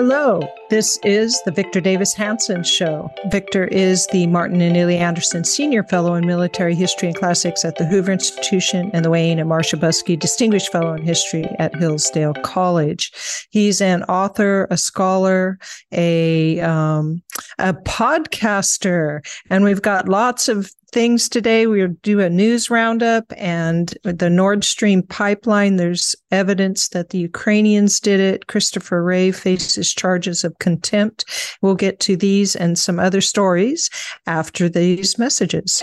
Hello, this is the Victor Davis Hanson Show. Victor is the Martin and Illie Anderson Senior Fellow in Military History and Classics at the Hoover Institution and the Wayne and Marcia Buske Distinguished Fellow in History at Hillsdale College. He's an author, a scholar, a um, a podcaster, and we've got lots of things today. We'll do a news roundup and the Nord Stream pipeline. There's evidence that the Ukrainians did it. Christopher Wray faces charges of contempt. We'll get to these and some other stories after these messages.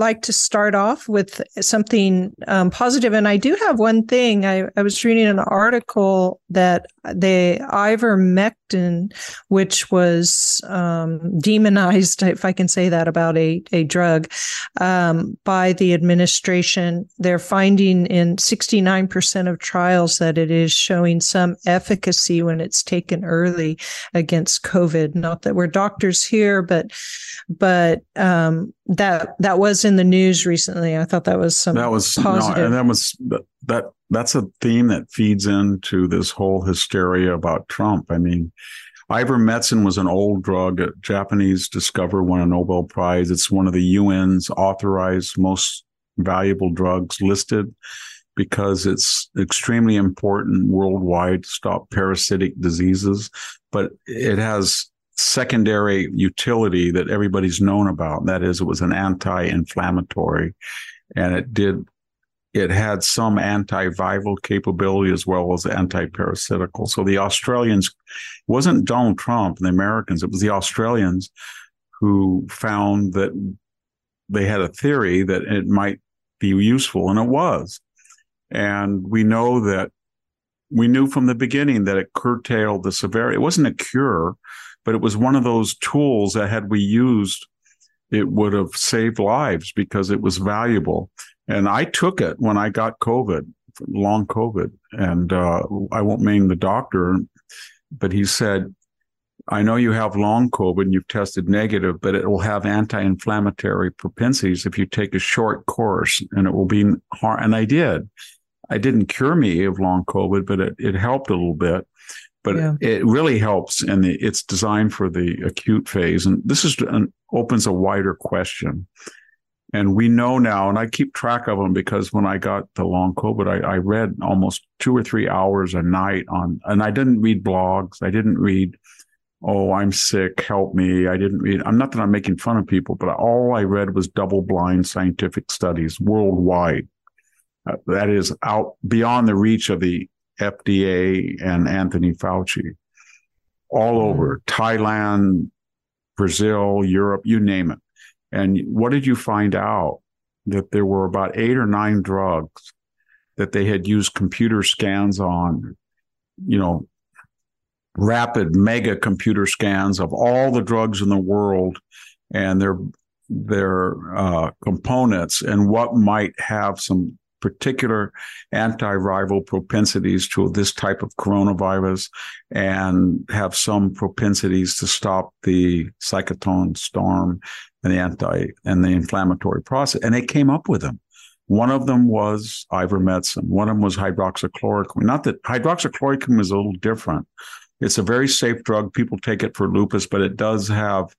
like to start off with something um, positive. And I do have one thing. I, I was reading an article that the ivermectin, which was um, demonized, if I can say that about a, a drug, um, by the administration, they're finding in 69% of trials that it is showing some efficacy when it's taken early against COVID. Not that we're doctors here, but but um, that that was in the news recently. I thought that was some that was positive. No, and that was that that's a theme that feeds into this whole hysteria about Trump. I mean, ivermectin was an old drug. A Japanese discoverer won a Nobel Prize. It's one of the UN's authorized most valuable drugs listed because it's extremely important worldwide to stop parasitic diseases. But it has secondary utility that everybody's known about. That is, it was an anti-inflammatory, and it did it had some antiviral capability as well as anti-parasitical. So the Australians wasn't Donald Trump and the Americans; it was the Australians who found that they had a theory that it might be useful, and it was. And we know that we knew from the beginning that it curtailed the severity. It wasn't a cure, but it was one of those tools that had we used, it would have saved lives because it was valuable. And I took it when I got COVID, long COVID. And uh, I won't name the doctor, but he said, I know you have long COVID and you've tested negative, but it will have anti-inflammatory propensities if you take a short course and it will be hard. And I did. I didn't cure me of long COVID, but it, it helped a little bit but yeah. it really helps and it's designed for the acute phase. And this is an, opens a wider question. And we know now and i keep track of them because when i got the long covid I, I, read almost two or three hours a night on and i didn't read blogs. I didn't read oh i'm sick. Help me. I didn't read i'm not that i'm making fun of people but all i read was double blind scientific studies worldwide. Uh, that is out beyond the reach of the FDA and Anthony Fauci all mm-hmm. over Thailand, Brazil, Europe, you name it. And what did you find out? That there were about eight or nine drugs that they had used computer scans on, you know, rapid mega computer scans of all the drugs in the world and their their uh, components and what might have some particular antiviral propensities to this type of coronavirus and have some propensities to stop the cytokine storm and the anti and the inflammatory process. And they came up with them. One of them was ivermectin. One of them was hydroxychloroquine. Not that hydroxychloroquine is a little different. It's a very safe drug. People take it for lupus, but it does have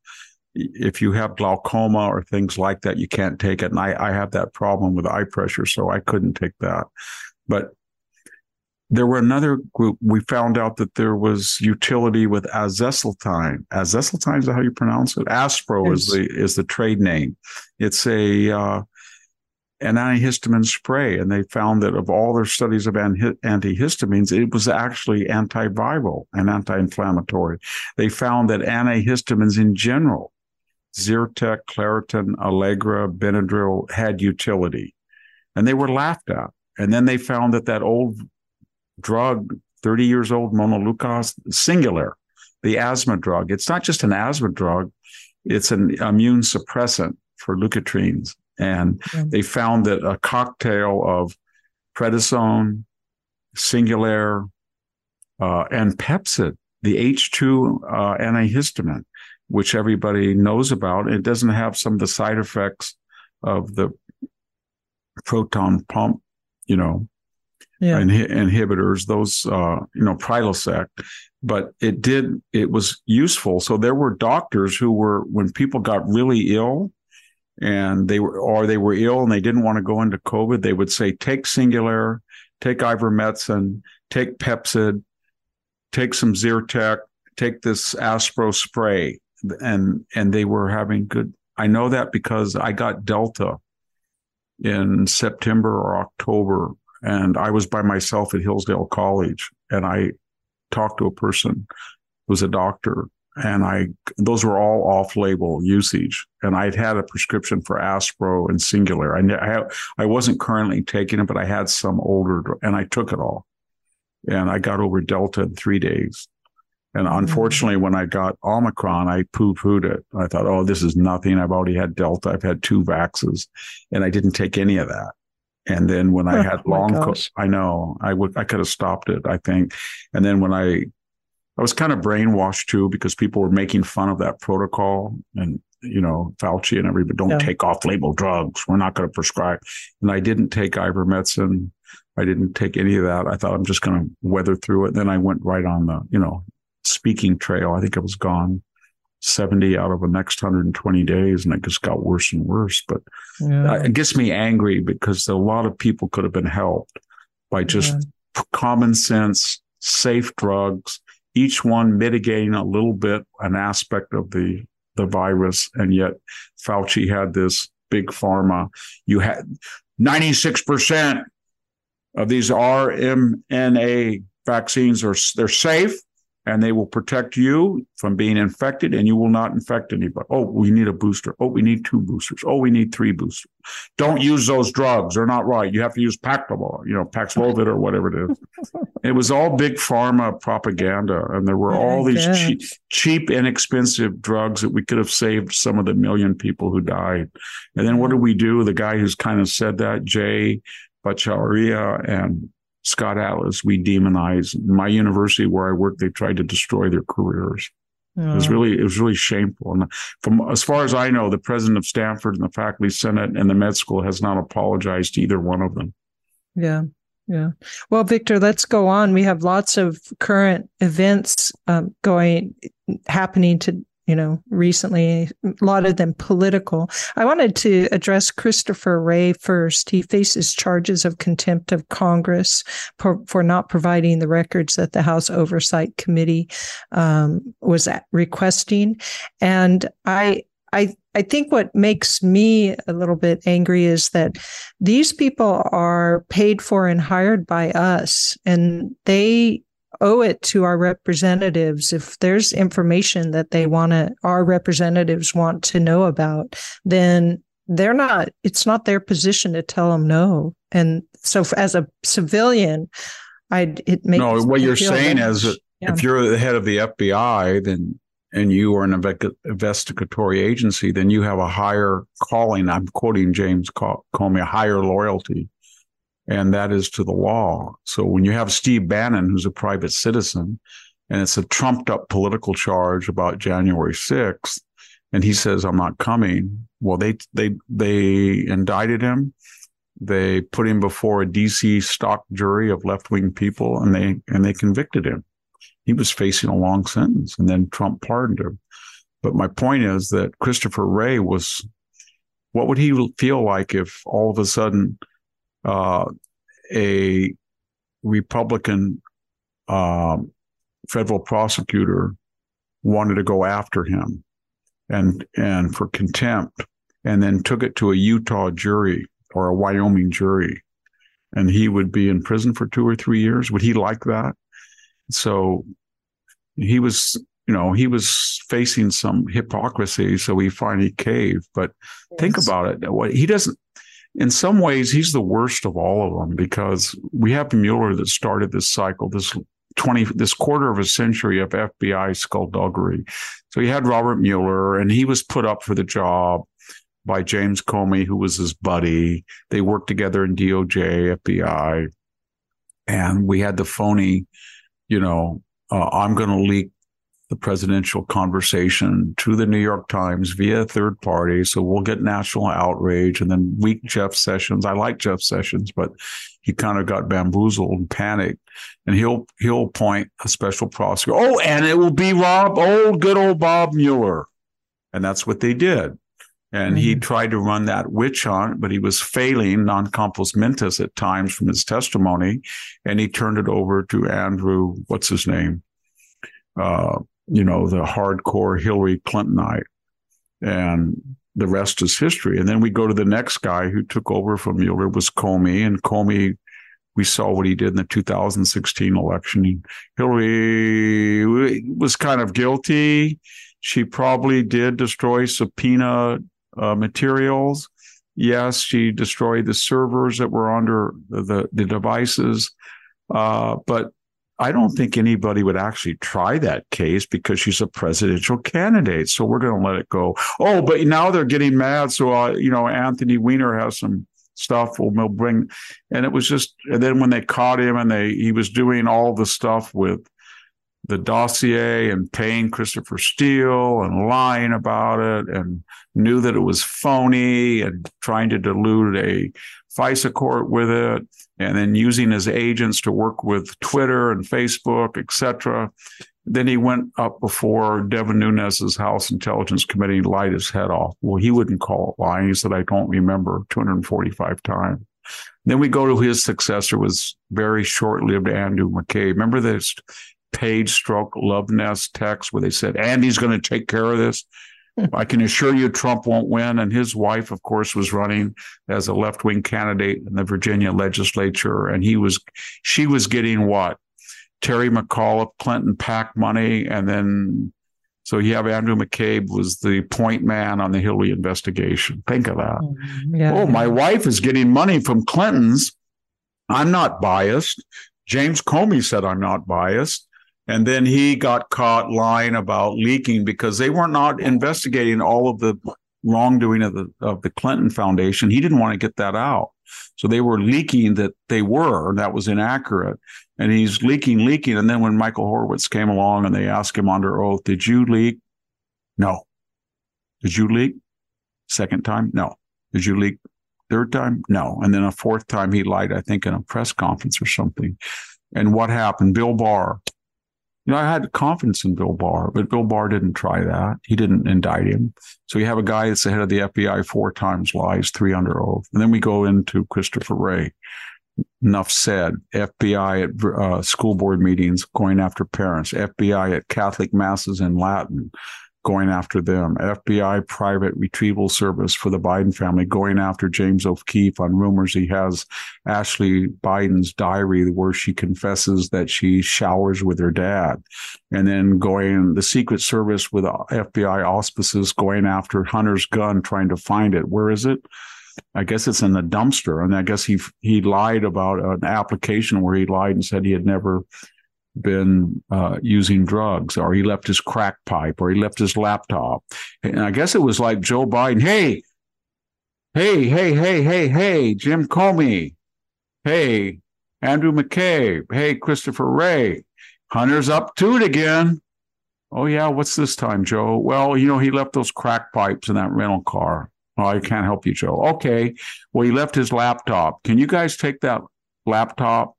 if you have glaucoma or things like that, you can't take it. And I, I have that problem with eye pressure, so I couldn't take that. But there were another group. We found out that there was utility with azesiltine. Azesiltine is that how you pronounce it? Aspro yes. is the is the trade name. It's a uh, an antihistamine spray, and they found that of all their studies of antihistamines, it was actually antiviral and anti-inflammatory. They found that antihistamines in general Zyrtec, Claritin, Allegra, Benadryl had utility. And they were laughed at. And then they found that that old drug, 30 years old, montelukast, Singulair, the asthma drug, it's not just an asthma drug, it's an immune suppressant for leukotrienes. And mm-hmm. they found that a cocktail of prednisone, Singulair, uh, and Pepcid, the H2 uh, antihistamine, which everybody knows about. It doesn't have some of the side effects of the proton pump, you know, yeah. inhibitors, those, uh, you know, Prilosec, but it did, it was useful. So there were doctors who were, when people got really ill and they were, or they were ill and they didn't want to go into COVID, they would say, take Singulair, take ivermectin, take Pepcid, take some Zyrtec, take this Aspro spray and and they were having good. I know that because I got Delta in September or October, and I was by myself at Hillsdale College, and I talked to a person who was a doctor, and I those were all off-label usage, and I'd had a prescription for Aspro and Singulair. I I, I wasn't currently taking it, but I had some older, and I took it all, and I got over Delta in three days. And mm-hmm. unfortunately, when I got Omicron, I poo pooed it. I thought, oh, this is nothing. I've already had Delta. I've had two vaxes and I didn't take any of that. And then when I oh, had long, co- I know I would, I could have stopped it, I think. And then when I, I was kind of brainwashed too because people were making fun of that protocol and, you know, Fauci and everybody don't yeah. take off label drugs. We're not going to prescribe. And I didn't take ivermectin. I didn't take any of that. I thought I'm just going to weather through it. Then I went right on the, you know, speaking trail. I think it was gone 70 out of the next 120 days and it just got worse and worse. But yeah. it gets me angry because a lot of people could have been helped by just yeah. common sense, safe drugs, each one mitigating a little bit an aspect of the, the virus. And yet Fauci had this big pharma. You had 96% of these RMNA vaccines are they're safe and they will protect you from being infected and you will not infect anybody. Oh, we need a booster. Oh, we need two boosters. Oh, we need three boosters. Don't use those drugs. They're not right. You have to use Paxlovid, you know, Paxlovid or whatever it is. it was all big pharma propaganda. And there were all these cheap, cheap, inexpensive drugs that we could have saved some of the million people who died. And then what do we do? The guy who's kind of said that, Jay Bhattacharya and Scott Atlas, we demonize. My university where I work, they tried to destroy their careers. It was really it was really shameful. And from as far as I know, the president of Stanford and the faculty senate and the med school has not apologized to either one of them. Yeah. Yeah. Well, Victor, let's go on. We have lots of current events um, going happening to you know, recently, a lot of them political. I wanted to address Christopher Wray first. He faces charges of contempt of Congress for, for not providing the records that the House Oversight Committee um, was requesting. And I, I, I think what makes me a little bit angry is that these people are paid for and hired by us, and they owe it to our representatives if there's information that they want to our representatives want to know about then they're not it's not their position to tell them no and so as a civilian i it makes no what you're saying is that yeah. if you're the head of the fbi then and you are an investigatory agency then you have a higher calling i'm quoting james comey a higher loyalty and that is to the law. So when you have Steve Bannon, who's a private citizen, and it's a trumped up political charge about January 6th, and he says, I'm not coming. Well, they they they indicted him. They put him before a DC stock jury of left wing people and they and they convicted him. He was facing a long sentence and then Trump pardoned him. But my point is that Christopher Wray was what would he feel like if all of a sudden uh, a Republican uh, federal prosecutor wanted to go after him and and for contempt and then took it to a Utah jury or a Wyoming jury. And he would be in prison for 2 or 3 years. Would he like that? So he was you know he was facing some hypocrisy so he finally caved. But yes. think about it. He doesn't in some ways he's the worst of all of them because we have Mueller that started this cycle this 20 this quarter of a century of FBI skullduggery. So he had Robert Mueller and he was put up for the job by James Comey who was his buddy. They worked together in DOJ FBI and we had the phony you know uh, I'm going to leak the presidential conversation to the New York Times via third party. So we'll get national outrage and then weak Jeff Sessions. I like Jeff Sessions, but he kind of got bamboozled and panicked. And he'll he'll appoint a special prosecutor. Oh, and it will be Rob, old good old Bob Mueller. And that's what they did. And mm-hmm. he tried to run that witch hunt, but he was failing non compos mentis at times from his testimony. And he turned it over to Andrew, what's his name? Uh, you know, the hardcore Hillary Clintonite. And the rest is history. And then we go to the next guy who took over from Mueller was Comey. And Comey, we saw what he did in the 2016 election. Hillary was kind of guilty. She probably did destroy subpoena uh, materials. Yes, she destroyed the servers that were under the, the devices. Uh, but I don't think anybody would actually try that case because she's a presidential candidate. So we're going to let it go. Oh, but now they're getting mad. So, uh, you know, Anthony Weiner has some stuff we'll bring. And it was just, and then when they caught him and they, he was doing all the stuff with the dossier and paying Christopher Steele and lying about it and knew that it was phony and trying to delude a FISA court with it and then using his agents to work with Twitter and Facebook, etc. Then he went up before Devin Nunes's House Intelligence Committee, lied his head off. Well, he wouldn't call it lying. He said, I don't remember 245 times. Then we go to his successor was very short-lived Andrew McCabe. Remember this Page Strzok love nest text where they said, Andy's going to take care of this? I can assure you Trump won't win. And his wife, of course, was running as a left wing candidate in the Virginia legislature. And he was, she was getting what? Terry McAuliffe, Clinton PAC money. And then, so you have Andrew McCabe was the point man on the Hillary investigation. Think of that. Mm-hmm. Yeah. Oh, my wife is getting money from Clinton's. I'm not biased. James Comey said I'm not biased. And then he got caught lying about leaking because they were not investigating all of the wrongdoing of the of the Clinton Foundation. He didn't want to get that out. So they were leaking that they were, and that was inaccurate. And he's leaking, leaking. And then when Michael Horowitz came along and they asked him under oath, Did you leak? No. Did you leak? Second time? No. Did you leak? Third time? No. And then a fourth time he lied, I think, in a press conference or something. And what happened? Bill Barr you know, I had confidence in Bill Barr, but Bill Barr didn't try that. He didn't indict him. So you have a guy that's the head of the FBI four times lies, three under oath. And then we go into Christopher Wray. Enough said. FBI at uh, school board meetings going after parents. FBI at Catholic masses in Latin going after them. FBI private retrieval service for the Biden family going after James O'Keefe on rumors he has Ashley Biden's diary where she confesses that she showers with her dad. And then going the Secret Service with FBI auspices going after Hunter's gun, trying to find it. Where is it? I guess it's in the dumpster. And I guess he he lied about an application where he lied and said he had never been uh, using drugs, or he left his crack pipe, or he left his laptop. And I guess it was like Joe Biden, hey, hey, hey, hey, hey, hey, Jim Comey, Hey, Andrew McCabe. Hey, Christopher Wray, Hunter's up to it again. Oh, yeah. What's this time, Joe? Well, you know, he left those crack pipes in that rental car. Oh, I can't help you, Joe. Okay. Well, he left his laptop. Can you guys take that laptop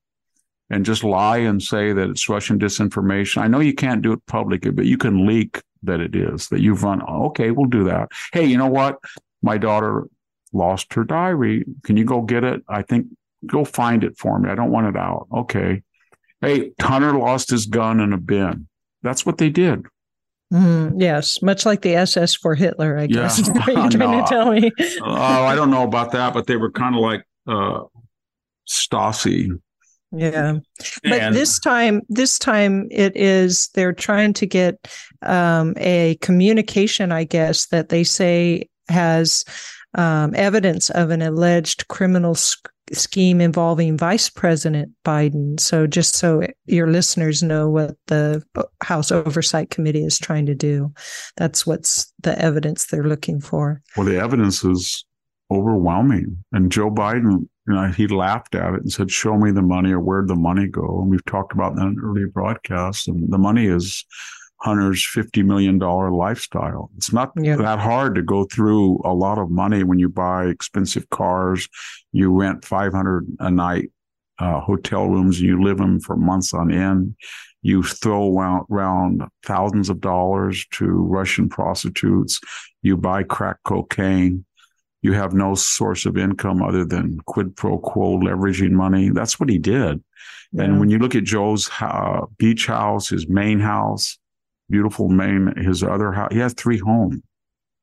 and just lie and say that it's Russian disinformation? I know you can't do it publicly, but you can leak that it is, that you've run. Okay, we'll do that. Hey, you know what? My daughter lost her diary. Can you go get it? I think go find it for me. I don't want it out. Okay. Hey, Hunter lost his gun in a bin. That's what they did. Mm, yes, much like the SS for Hitler, I guess. Yeah. Are you trying No. to tell me? Oh, I don't know about that, but they were kind of like uh, Stasi. Yeah. But And- this time, this time it is they're trying to get um, a communication, I guess, that they say has um, evidence of an alleged criminal s- scheme involving Vice President Biden. So, just so your listeners know what the House Oversight Committee is trying to do, that's what's the evidence they're looking for. Well, the evidence is overwhelming. And Joe Biden, you know, he laughed at it and said, Show me the money or where'd the money go? And we've talked about that in earlier broadcasts. And the money is Hunter's $50 million lifestyle. It's not Yeah. that hard to go through a lot of money when you buy expensive cars, you rent 500 a night uh, hotel rooms, and you live them for months on end. You throw around, around thousands of dollars to Russian prostitutes. You buy crack cocaine. You have no source of income other than quid pro quo leveraging money. That's what he did. Yeah. And when you look at Joe's uh, beach house, his main house, beautiful main, his other house, he has three homes.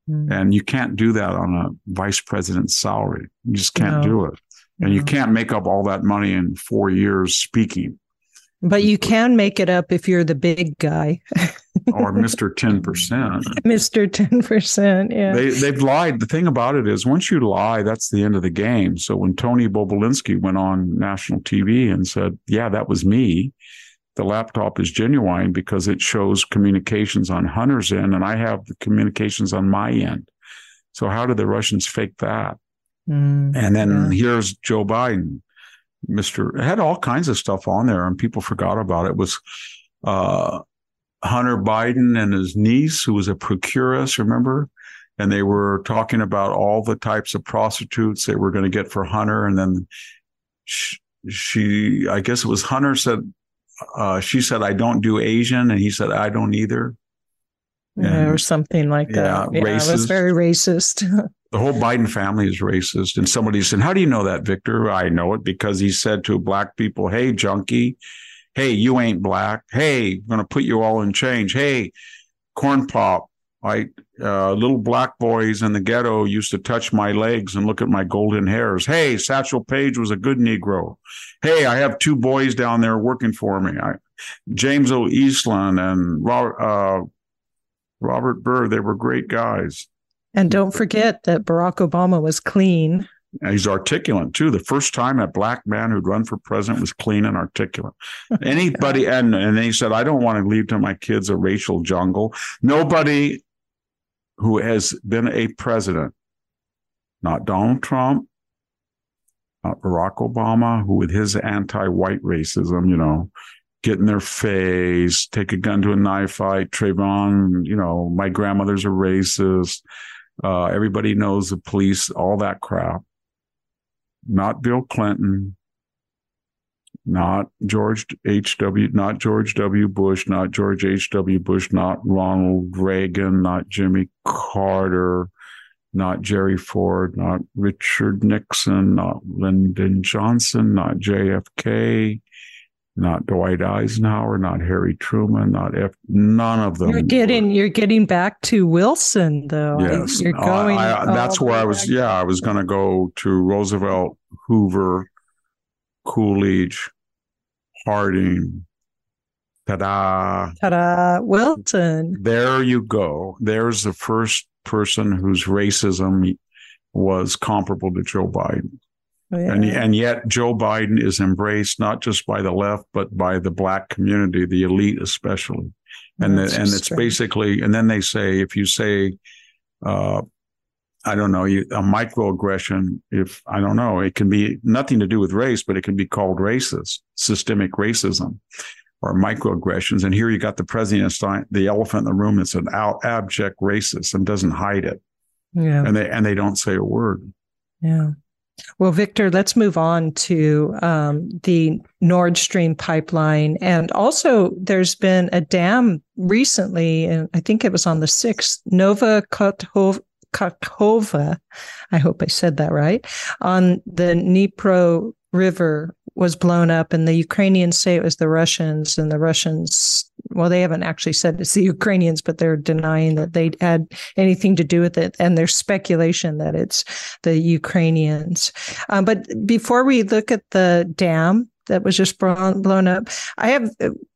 Mm. And you can't do that on a vice president's salary. You just can't No. do it. And you can't make up all that money in four years speaking But you can make it up if you're the big guy, or Mr. 10%. Mr. 10%. Yeah. They, they've lied. The thing about it is, once you lie, that's the end of the game. So when Tony Bobulinski went on national TV and said, Yeah, that was me, the laptop is genuine because it shows communications on Hunter's end, and I have the communications on my end. So how did the Russians fake that? Mm, And then yeah. here's Joe Biden, Mr. It had all kinds of stuff on there, and people forgot about it. It was uh, Hunter Biden and his niece, who was a procuress, remember? And they were talking about all the types of prostitutes they were going to get for Hunter. And then she, she I guess it was Hunter said, uh, she said, I don't do Asian. And he said, I don't either. Yeah, or something like yeah, that. Yeah, it was very racist. The whole Biden family is racist. And somebody said, How do you know that, Victor? I know it because he said to black people, Hey, junkie. Hey, you ain't black. Hey, I'm going to put you all in change. Hey, corn pop. I, uh, little black boys in the ghetto used to touch my legs and look at my golden hairs. Hey, Satchel Paige was a good Negro. Hey, I have two boys down there working for me. I, James O. Eastland and Robert, uh, Robert Byrd, they were great guys. and don't forget that Barack Obama was clean. He's articulate too. The first time a black man who'd run for president was clean and articulate. Anybody, and and he said, "I don't want to leave to my kids a racial jungle." Nobody who has been a president, not Donald Trump, not Barack Obama, who with his anti-white racism, you know, get in their face, take a gun to a knife fight, Trayvon, you know, my grandmother's a racist. Uh, everybody knows the police, all that crap. Not Bill Clinton, not George H.W., not George W. Bush, not George H.W. Bush, not Ronald Reagan, not Jimmy Carter, not Jerry Ford, not Richard Nixon, not Lyndon Johnson, not JFK, not Dwight Eisenhower, not Harry Truman, not F. None of them. You're getting you're getting back to Wilson though. Yes, You're No, I- going. I- that's where I was. Yeah, I was going to go to Roosevelt, Hoover, Coolidge, Harding. Ta-da! Ta-da, Wilson. There you go. There's the first person whose racism was comparable to Joe Biden, and Yeah. and yet Joe Biden is embraced not just by the left but by the black community, the elite especially and the, and it's basically and then they say if you say uh I don't know, you, a microaggression, if I don't know, it can be nothing to do with race, but it can be called racist, systemic racism or microaggressions. And here you got the president, the elephant in the room that's an abject racist and doesn't hide it. Yeah. And they, and they don't say a word. Yeah. Well, Victor, let's move on to um, the Nord Stream pipeline. And also, there's been a dam recently, and I think it was on the 6th, Nova Kakhovka, I hope I said that right, on the Dnipro River was blown up, and the Ukrainians say it was the Russians, and the Russians, well, they haven't actually said it's the Ukrainians, but they're denying that they had anything to do with it, and there's speculation that it's the Ukrainians. Um, but before we look at the dam that was just blown up, I have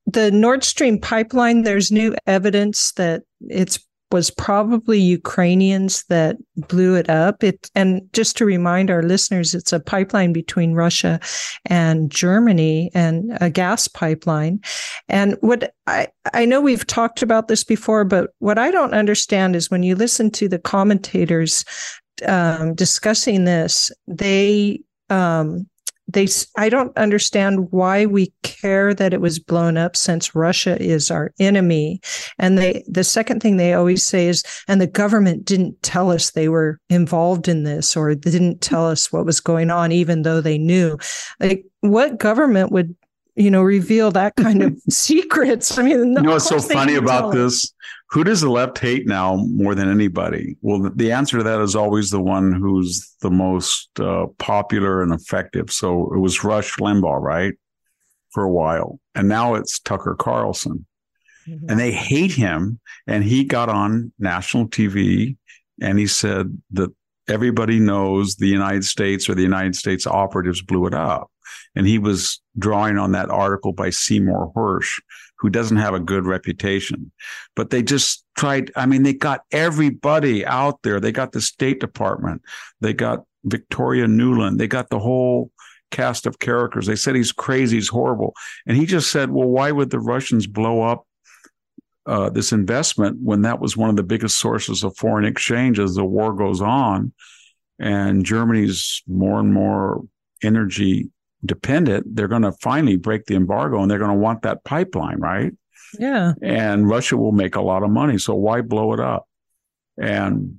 the Nord Stream pipeline. There's new evidence that it's was probably Ukrainians that blew it up. It and just to remind our listeners, it's a pipeline between Russia and Germany and a gas pipeline. And what I I know we've talked about this before, but what I don't understand is when you listen to the commentators um, discussing this, they um, they i don't understand why we care that it was blown up since russia is our enemy. And they the second thing they always say is and the government didn't tell us they were involved in this or didn't tell us what was going on even though they knew. Like what government would you know reveal that kind of secrets? I mean you know what's so funny about this who does the left hate now more than anybody? Well, the answer to that is always the one who's the most uh, popular and effective. So it was Rush Limbaugh, right? For a while. And now it's Tucker Carlson. Mm-hmm. And they hate him. And he got on national TV and he said that everybody knows the United States or the United States operatives blew it up. And he was drawing on that article by Seymour Hersh, who doesn't have a good reputation. But they just tried, I mean, they got everybody out there. They got the State Department, they got Victoria Nuland, they got the whole cast of characters. They said he's crazy, he's horrible. And he just said, well, why would the Russians blow up uh, this investment when that was one of the biggest sources of foreign exchange as the war goes on? And Germany's more and more energy dependent, they're going to finally break the embargo and they're going to want that pipeline, right? Yeah. And Russia will make a lot of money. So why blow it up? And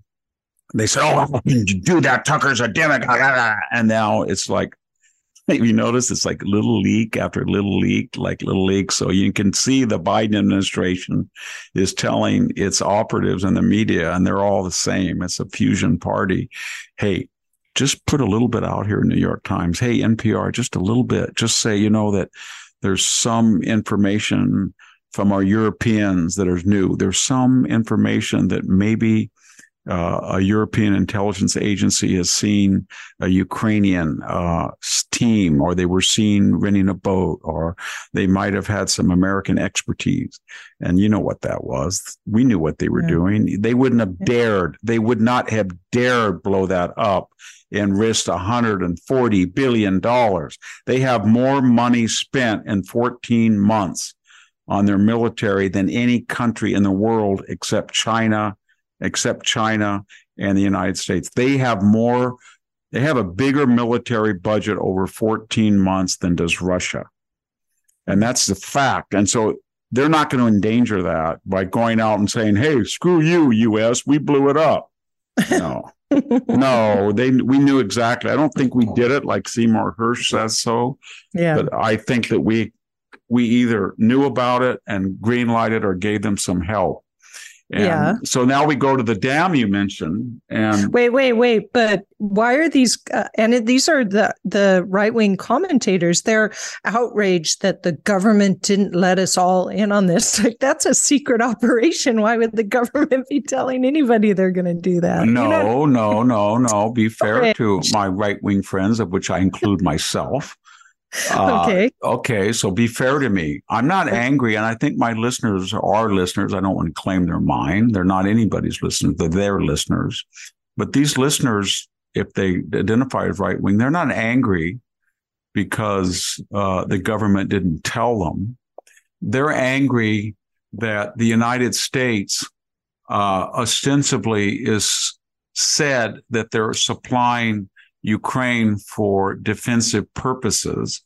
they said, Oh, do that. Tucker's a Democrat. And now it's like, you notice it's like little leak after little leak, like little leak. So you can see the Biden administration is telling its operatives and the media, and they're all the same. It's a fusion party. Hey, just put a little bit out here in New York Times. Hey, NPR, just a little bit. Just say, you know, that there's some information from our Europeans that are new. There's some information that maybe uh, a European intelligence agency has seen a Ukrainian uh, team, or they were seen renting a boat, or they might have had some American expertise. And you know what that was. We knew what they were yeah. doing. They wouldn't have dared, they would not have dared blow that up and risked $140 billion. They have more money spent in 14 months on their military than any country in the world except China, except China and the United States. They have more, they have a bigger military budget over 14 months than does Russia. And that's the fact. And so they're not going to endanger that by going out and saying, hey, screw you, US, we blew it up. No no, they we knew exactly. I don't think we did it like Seymour Hersh says so. Yeah. But I think that we we either knew about it and greenlighted or gave them some help. And yeah. So now we go to the dam you mentioned, and wait, wait, wait. But why are these? Uh, and it, these are the the right wing commentators. They're outraged that the government didn't let us all in on this. Like that's a secret operation. Why would the government be telling anybody they're going to do that? No, you know? no, no, no. Be fair okay. to my right wing friends, of which I include myself. Uh, okay. Okay. So be fair to me. I'm not angry. And I think my listeners are listeners. I don't want to claim they're mine. They're not anybody's listeners. They're their listeners. But these listeners, if they identify as right wing, they're not angry because uh, the government didn't tell them. They're angry that the United States uh, ostensibly is said that they're supplying Ukraine for defensive purposes.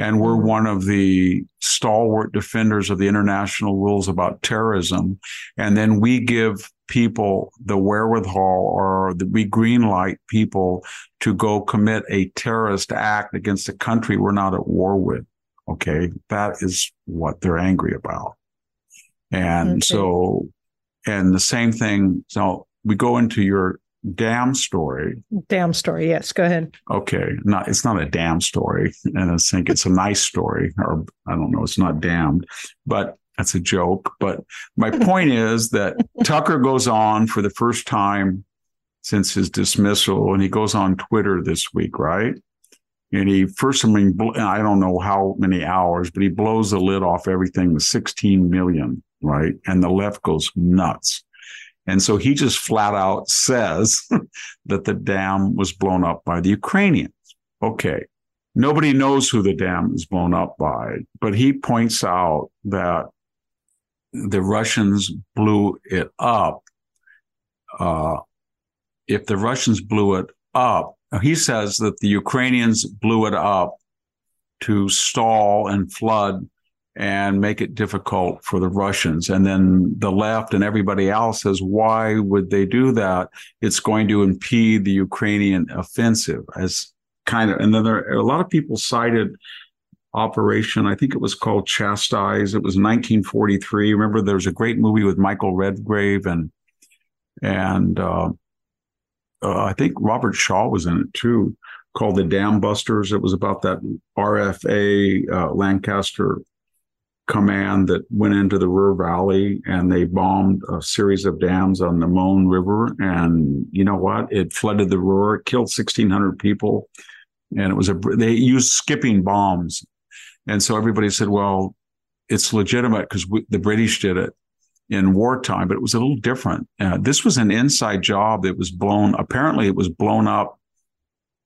And we're mm-hmm. one of the stalwart defenders of the international rules about terrorism. And then we give people the wherewithal or the, we greenlight people to go commit a terrorist act against a country we're not at war with. Okay. That is what they're angry about. And okay. so, and the same thing. So we go into your dam story. Dam story. Yes. Go ahead. Okay. Not, it's not a dam story. And I think it's a nice story or I don't know. It's not damned, but that's a joke. But my point is that Tucker goes on for the first time since his dismissal and he goes on Twitter this week, right? And he first, I mean, I don't know how many hours, but he blows the lid off everything with 16 million, right? And the left goes nuts. And so he just flat out says that the dam was blown up by the Ukrainians. Okay. Nobody knows who the dam is blown up by, but he points out that the Russians blew it up. Uh, if the Russians blew it up, he says that the Ukrainians blew it up to stall and flood and make it difficult for the Russians. And then the left and everybody else says, why would they do that? It's going to impede the Ukrainian offensive as kind of, and then there a lot of people cited operation. I think it was called Chastise. It was 1943. Remember, there was a great movie with Michael Redgrave and, and, uh, uh, I think Robert Shaw was in it too, called The Dam Busters. It was about that RFA uh, Lancaster command that went into the Ruhr Valley and they bombed a series of dams on the Möhne River. And you know what? It flooded the Ruhr, killed 1,600 people. And it was a, they used skipping bombs. And so everybody said, well, it's legitimate because the British did it in wartime, but it was a little different. Uh, this was an inside job that was blown. Apparently, it was blown up.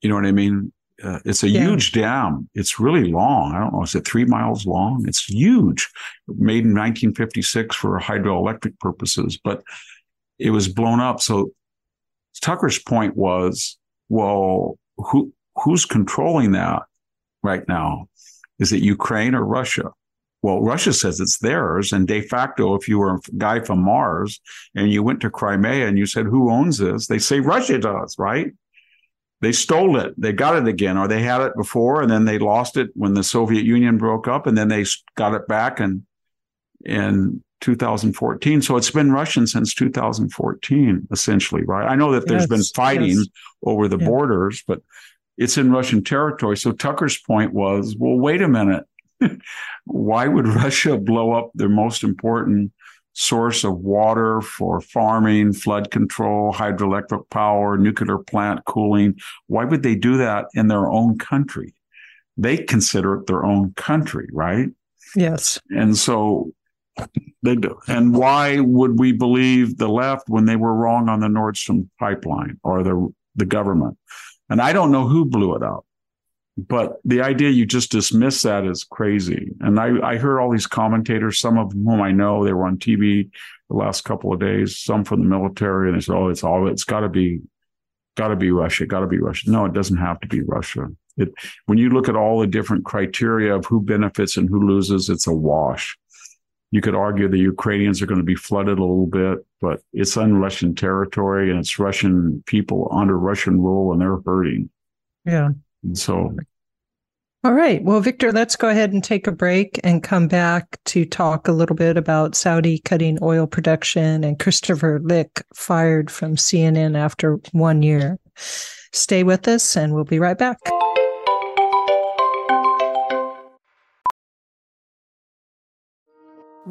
You know what I mean? Uh, it's a yeah. huge dam. It's really long. I don't know. Is it three miles long? It's huge. Made in 1956 for hydroelectric purposes, but it was blown up. So Tucker's point was, well, who who's controlling that right now? Is it Ukraine or Russia? Well, Russia says it's theirs. And de facto, if you were a guy from Mars and you went to Crimea and you said, who owns this? They say Russia does, right? They stole it. They got it again, or they had it before and then they lost it when the Soviet Union broke up and then they got it back in, in 2014. So it's been Russian since 2014, essentially, right? I know that there's yes, been fighting yes. over the yeah. borders, but it's in Russian territory. So Tucker's point was, well, wait a minute why would Russia blow up their most important source of water for farming, flood control, hydroelectric power, nuclear plant cooling? Why would they do that in their own country? They consider it their own country, right? Yes. And so they do. And why would we believe the left when they were wrong on the Nord Stream pipeline or the the government? And I don't know who blew it up but the idea you just dismiss that is crazy. And I, I heard all these commentators, some of whom I know, they were on TV the last couple of days, some from the military, and they said, "Oh, it's all it's got to be, got to be Russia, got to be Russia." No, it doesn't have to be Russia. It when you look at all the different criteria of who benefits and who loses, it's a wash. You could argue the Ukrainians are going to be flooded a little bit, but it's un Russian territory and it's Russian people under Russian rule, and they're hurting. Yeah. And so all right. Well, Victor, let's go ahead and take a break and come back to talk a little bit about Saudi cutting oil production and Christopher Licht fired from CNN after one year. Stay with us and we'll be right back.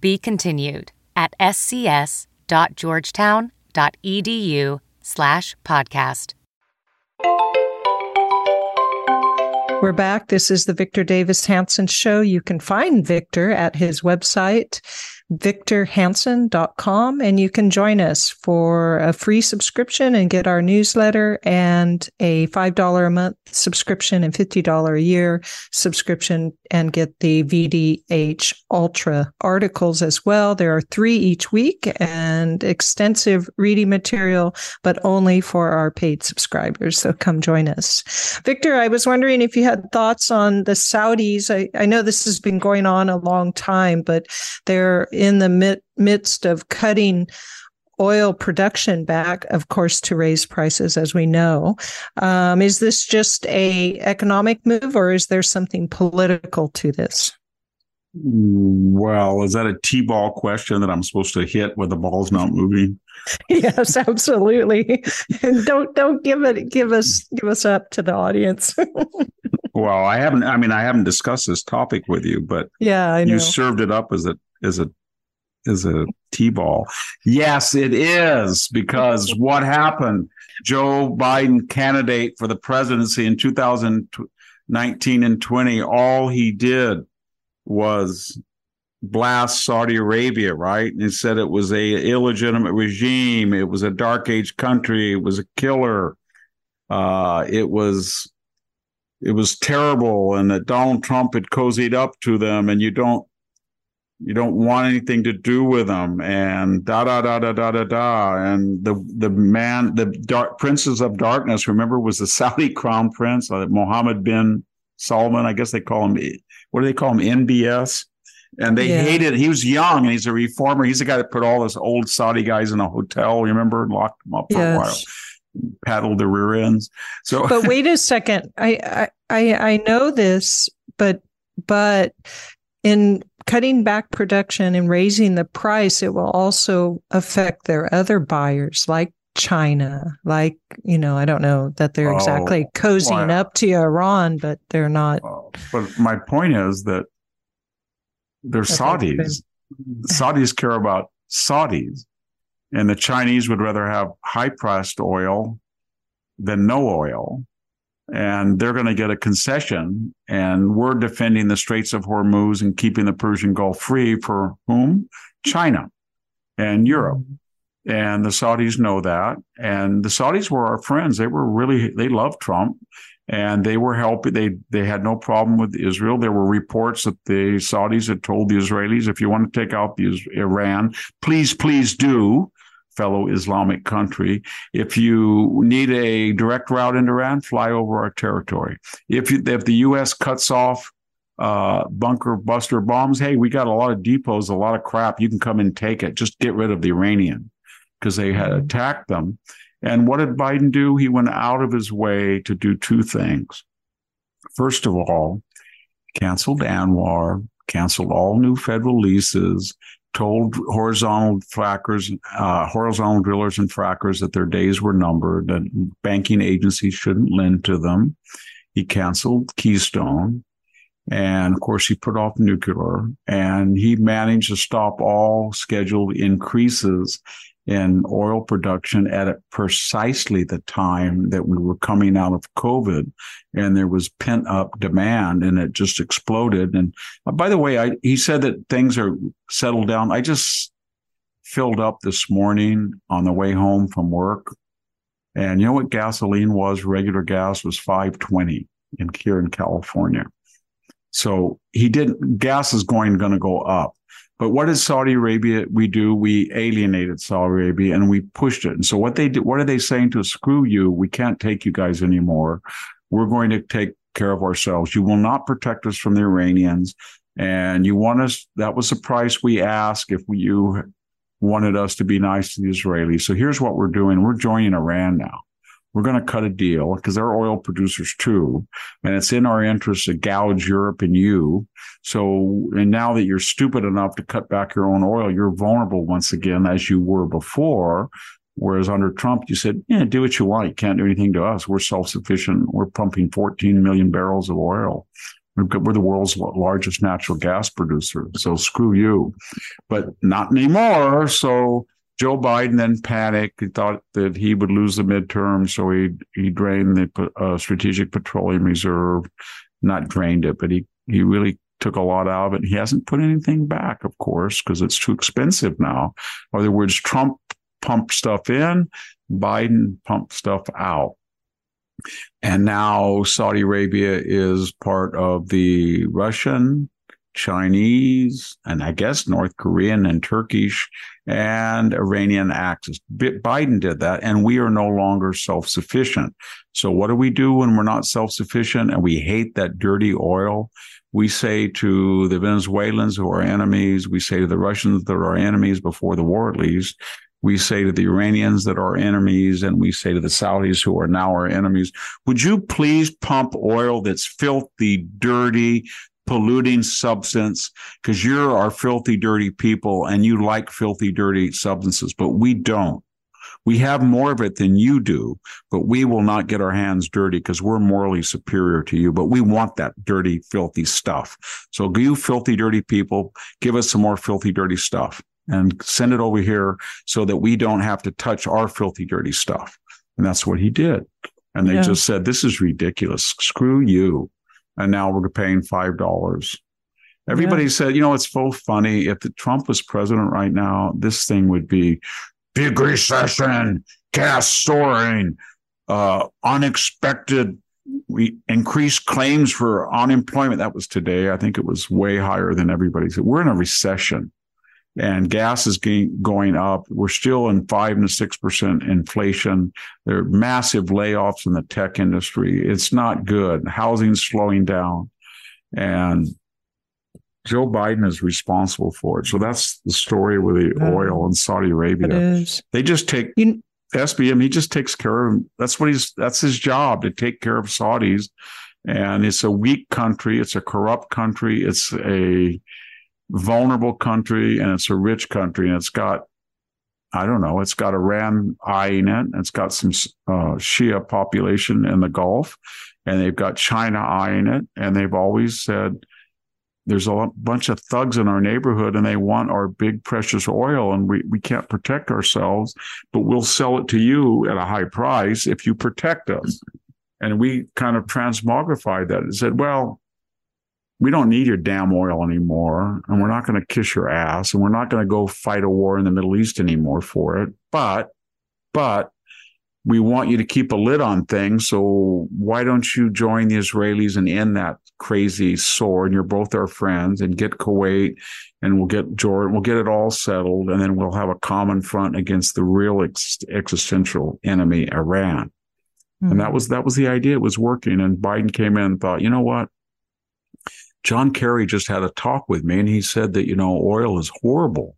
Be continued at scs.georgetown.edu slash podcast. We're back. This is the Victor Davis Hanson Show. You can find Victor at his website, victorhanson.com, and you can join us for a free subscription and get our newsletter and a $5 a month subscription and $50 a year subscription and get the VDH Ultra articles as well. There are three each week and extensive reading material, but only for our paid subscribers. So come join us. Victor, I was wondering if you had thoughts on the Saudis. I, I know this has been going on a long time, but they're in the mid, midst of cutting oil production back, of course, to raise prices, as we know. Um, is this just a economic move, or is there something political to this? Well, is that a T-ball question that I'm supposed to hit where the ball's not moving? yes, absolutely. don't don't give it give us give us up to the audience. well, I haven't. I mean, I haven't discussed this topic with you, but yeah, I know. you served it up as a as a as a T-ball. Yes, it is because what happened? Joe Biden, candidate for the presidency in 2019 and 20, all he did was blast Saudi Arabia, right? And he said it was a illegitimate regime. It was a dark age country. It was a killer. Uh, it was it was terrible, and that Donald Trump had cozied up to them, and you don't you don't want anything to do with them. And da da da da da da da. And the the man the dark princes of darkness remember was the saudi crown prince uh, mohammed bin salman i guess they call him what do they call him MBS and they yeah. hated he was young and he's a reformer. He's the guy that put all those old saudi guys in a hotel remember and locked them up for yes. a while paddled the rear ends. So but wait a second. I i i know this but but in cutting back production and raising the price, it will also affect their other buyers like China. Like, you know, I don't know that they're oh, exactly cozying well, up to Iran, but they're not. Oh, but my point is that they're Saudis. Saudis care about Saudis. And the Chinese would rather have high priced oil than no oil and they're going to get a concession. And we're defending the Straits of Hormuz and keeping the Persian Gulf free for whom? China and Europe. And the Saudis know that. And the Saudis were our friends. They were really, they loved Trump and they were helping. They, they had no problem with Israel. There were reports that the Saudis had told the Israelis, if you want to take out the Iran, please, please do fellow Islamic country. If you need a direct route into Iran, fly over our territory. If you, if the U.S. cuts off uh, bunker buster bombs, hey, we got a lot of depots, a lot of crap. You can come and take it. Just get rid of the Iranian because they had mm-hmm. attacked them. And what did Biden do? He went out of his way to do two things. First of all, canceled ANWR, canceled all new federal leases, told horizontal frackers, uh, horizontal drillers and frackers that their days were numbered, that banking agencies shouldn't lend to them. He canceled Keystone. And of course, he put off nuclear and he managed to stop all scheduled increases in oil production at precisely the time that we were coming out of COVID and there was pent up demand and it just exploded. And uh, by the way, I, he said that things are settled down. I just filled up this morning on the way home from work. And you know what gasoline was? Regular gas was 520 in here in California. So he didn't, gas is going, going to go up. But what did Saudi Arabia we do? We alienated Saudi Arabia and we pushed it. And so what they do, what are they saying to screw you? We can't take you guys anymore. We're going to take care of ourselves. You will not protect us from the Iranians. And you want us, that was the price we asked if you wanted us to be nice to the Israelis. So here's what we're doing. We're joining Iran now. We're going to cut a deal because they're oil producers too. And it's in our interest to gouge Europe and you. So, and now that you're stupid enough to cut back your own oil, you're vulnerable once again, as you were before. Whereas under Trump, you said, yeah, do what you want. You can't do anything to us. We're self sufficient. We're pumping 14 million barrels of oil. We're the world's largest natural gas producer. So screw you. But not anymore. So Joe Biden then panicked. He thought that he would lose the midterm. So he, he drained the uh, strategic petroleum reserve, not drained it, but he, he really took a lot out of it. He hasn't put anything back, of course, because it's too expensive now. In other words, Trump pumped stuff in, Biden pumped stuff out. And now Saudi Arabia is part of the Russian, Chinese, and I guess North Korean and Turkish and Iranian axis. Biden did that, and we are no longer self sufficient. So, what do we do when we're not self sufficient and we hate that dirty oil? We say to the Venezuelans who are enemies, we say to the Russians that are enemies before the war, at least, we say to the Iranians that are enemies, and we say to the Saudis who are now our enemies, would you please pump oil that's filthy, dirty, polluting substance? Because you're our filthy, dirty people and you like filthy, dirty substances, but we don't. We have more of it than you do, but we will not get our hands dirty because we're morally superior to you. But we want that dirty, filthy stuff. So, you filthy, dirty people, give us some more filthy, dirty stuff and send it over here so that we don't have to touch our filthy, dirty stuff. And that's what he did. And they yeah. just said, this is ridiculous. Screw you. And now we're paying $5. Everybody yeah. said, you know, it's so funny. If Trump was president right now, this thing would be big recession, gas soaring, uh, unexpected we increased claims for unemployment. That was today. I think it was way higher than everybody said. We're in a recession and gas is going up. We're still in five to six percent inflation. There are massive layoffs in the tech industry. It's not good. Housing's slowing down, and Joe Biden is responsible for it. So that's the story with the oil in Saudi Arabia. They just take you, SBM. He just takes care of. Him. That's what he's. That's his job to take care of Saudis. And it's a weak country. It's a corrupt country. It's a vulnerable country and it's a rich country and it's got I don't know, it's got Iran eyeing it. It's got some uh, Shia population in the Gulf, and they've got China eyeing it. And they've always said there's a bunch of thugs in our neighborhood, and they want our big precious oil, and we, we can't protect ourselves, but we'll sell it to you at a high price if you protect us. And we kind of transmogrified that and said, well, we don't need your damn oil anymore. And we're not going to kiss your ass. And we're not going to go fight a war in the Middle East anymore for it. But, but we want you to keep a lid on things. So why don't you join the Israelis and end that crazy sword? And you're both our friends and get Kuwait and we'll get Jordan, we'll get it all settled. And then we'll have a common front against the real ex- existential enemy, Iran. Mm-hmm. And that hmm. was, that was the idea. It was working. And Biden came in and thought, you know what? John Kerry just had a talk with me and he said that, you know, oil is horrible.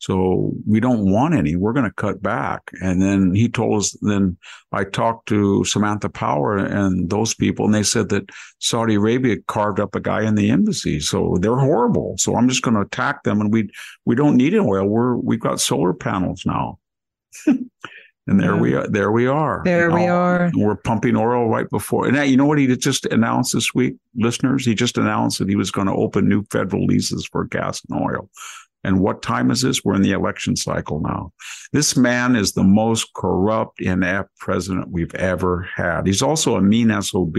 So we don't want any. We're going to cut back. And then he told us, then I talked to Samantha Power and those people, and they said that Saudi Arabia carved up a guy in the embassy. So they're horrible. So I'm just going to attack them. And we, we don't need oil. We're, we've got solar panels now. And there yeah. we are. There we are. There we are. We're pumping oil right before. And you know what he just announced this week, listeners? He just announced that he was going to open new federal leases for gas and oil. And what time is this? We're in the election cycle now. This man is the most corrupt, inept president we've ever had. He's also a mean SOB.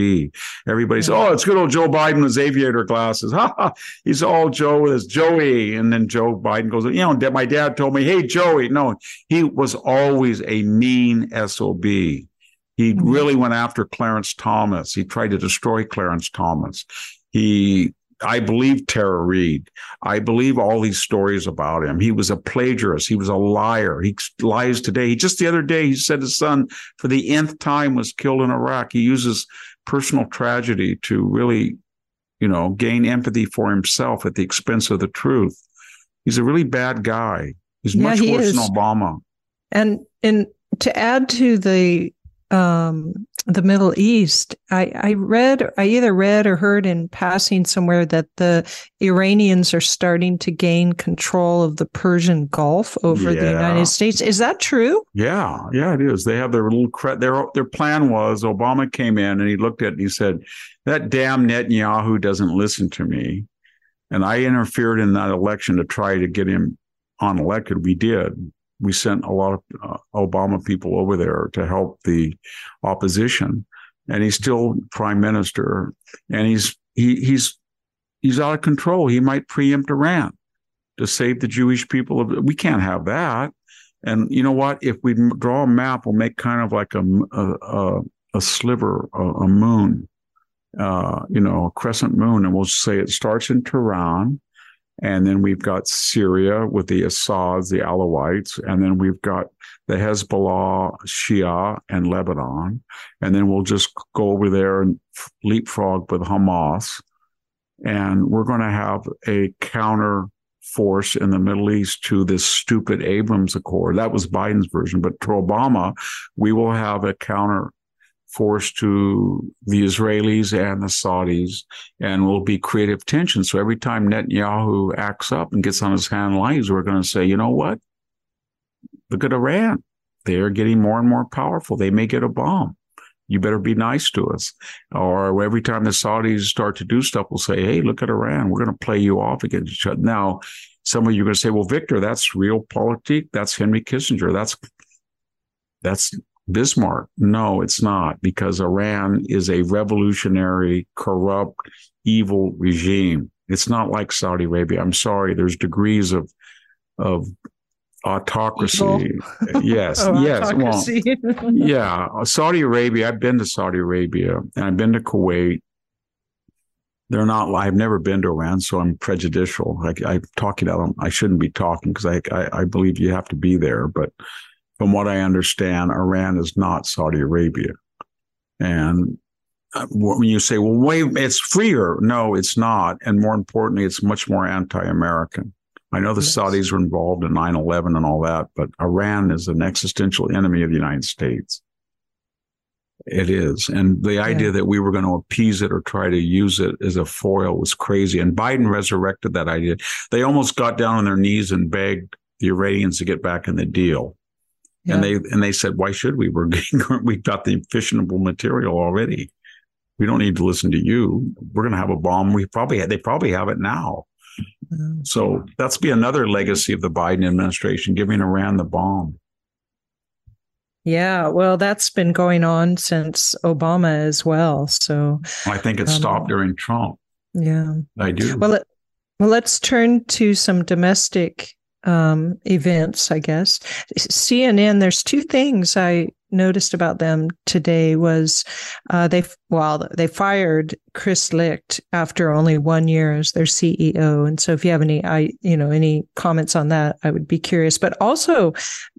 Everybody's, oh, it's good old Joe Biden with his aviator glasses. Ha ha. He's all Joe with his Joey. And then Joe Biden goes, you know, my dad told me, hey, Joey. No, he was always a mean SOB. He mm-hmm. really went after Clarence Thomas. He tried to destroy Clarence Thomas. He I believe Tara Reade. I believe all these stories about him. He was a plagiarist. He was a liar. He lies today. He just the other day he said his son for the nth time was killed in Iraq. He uses personal tragedy to really, you know, gain empathy for himself at the expense of the truth. He's a really bad guy. He's Yeah, much he worse is. than Obama. And and to add to the um, the Middle East, I, I read, I either read or heard in passing somewhere that the Iranians are starting to gain control of the Persian Gulf over the United States. Is that true? Yeah, yeah, it is. They have their little cre- their their plan was Obama came in and he looked at it and he said, "That damn Netanyahu doesn't listen to me," and I interfered in that election to try to get him unelected. We did. We sent a lot of uh, Obama people over there to help the opposition, and he's still prime minister, and he's he he's he's out of control. He might preempt Iran to save the Jewish people. We can't have that. And you know what? If we draw a map, we'll make kind of like a a sliver, a, a moon, uh, you know, a crescent moon, and we'll say it starts in Tehran, and then we've got Syria with the Assads, the Alawites, and then we've got the Hezbollah, Shia, and Lebanon, and then we'll just go over there and leapfrog with Hamas, and we're going to have a counter force in the Middle East to this stupid Abraham Accord. That was Biden's version. But to Obama, we will have a counter force to the Israelis and the Saudis, and will be creative tension. So every time Netanyahu acts up and gets on his hand lies, we're going to say, you know what? Look at Iran. They're getting more and more powerful. They may get a bomb. You better be nice to us. Or every time the Saudis start to do stuff, we'll say, hey, look at Iran. We're going to play you off against each other. Now, some of you are going to say, well, Victor, that's realpolitik. That's Henry Kissinger. That's that's Bismarck. No, it's not, because Iran is a revolutionary, corrupt, evil regime. It's not like Saudi Arabia. I'm sorry. There's degrees of of autocracy. Yes, Oh, yes. Well, yeah, Saudi Arabia. I've been to Saudi Arabia and I've been to Kuwait. They're not. I've never been to Iran, so I'm prejudicial. I, I'm talking out. I shouldn't be talking because I, I I believe you have to be there. But from what I understand, Iran is not Saudi Arabia. And uh, when you say, "Well, wait, it's freer," no, it's not. And more importantly, it's much more anti-American. I know the Yes. Saudis were involved in 9/11 and all that, but Iran is an existential enemy of the United States. It is. And the idea that we were going to appease it or try to use it as a foil was crazy. And Biden resurrected that idea. They almost got down on their knees and begged the Iranians to get back in the deal. And they and they said, "Why should we? We're we've got the fissionable material already. We don't need to listen to you. We're going to have a bomb. We probably they probably have it now. Mm. So that's be another legacy of the Biden administration, giving Iran the bomb. Yeah, well, that's been going on since Obama as well. So, I think it Um, stopped during Trump. yeah. I do. Well, let, well, let's turn to some domestic um, events, I guess. CNN, there's two things I noticed about them today was uh, they, well, they fired Chris Licht after only one year as their CEO. And so if you have any, I, you know, any comments on that, I would be curious. But also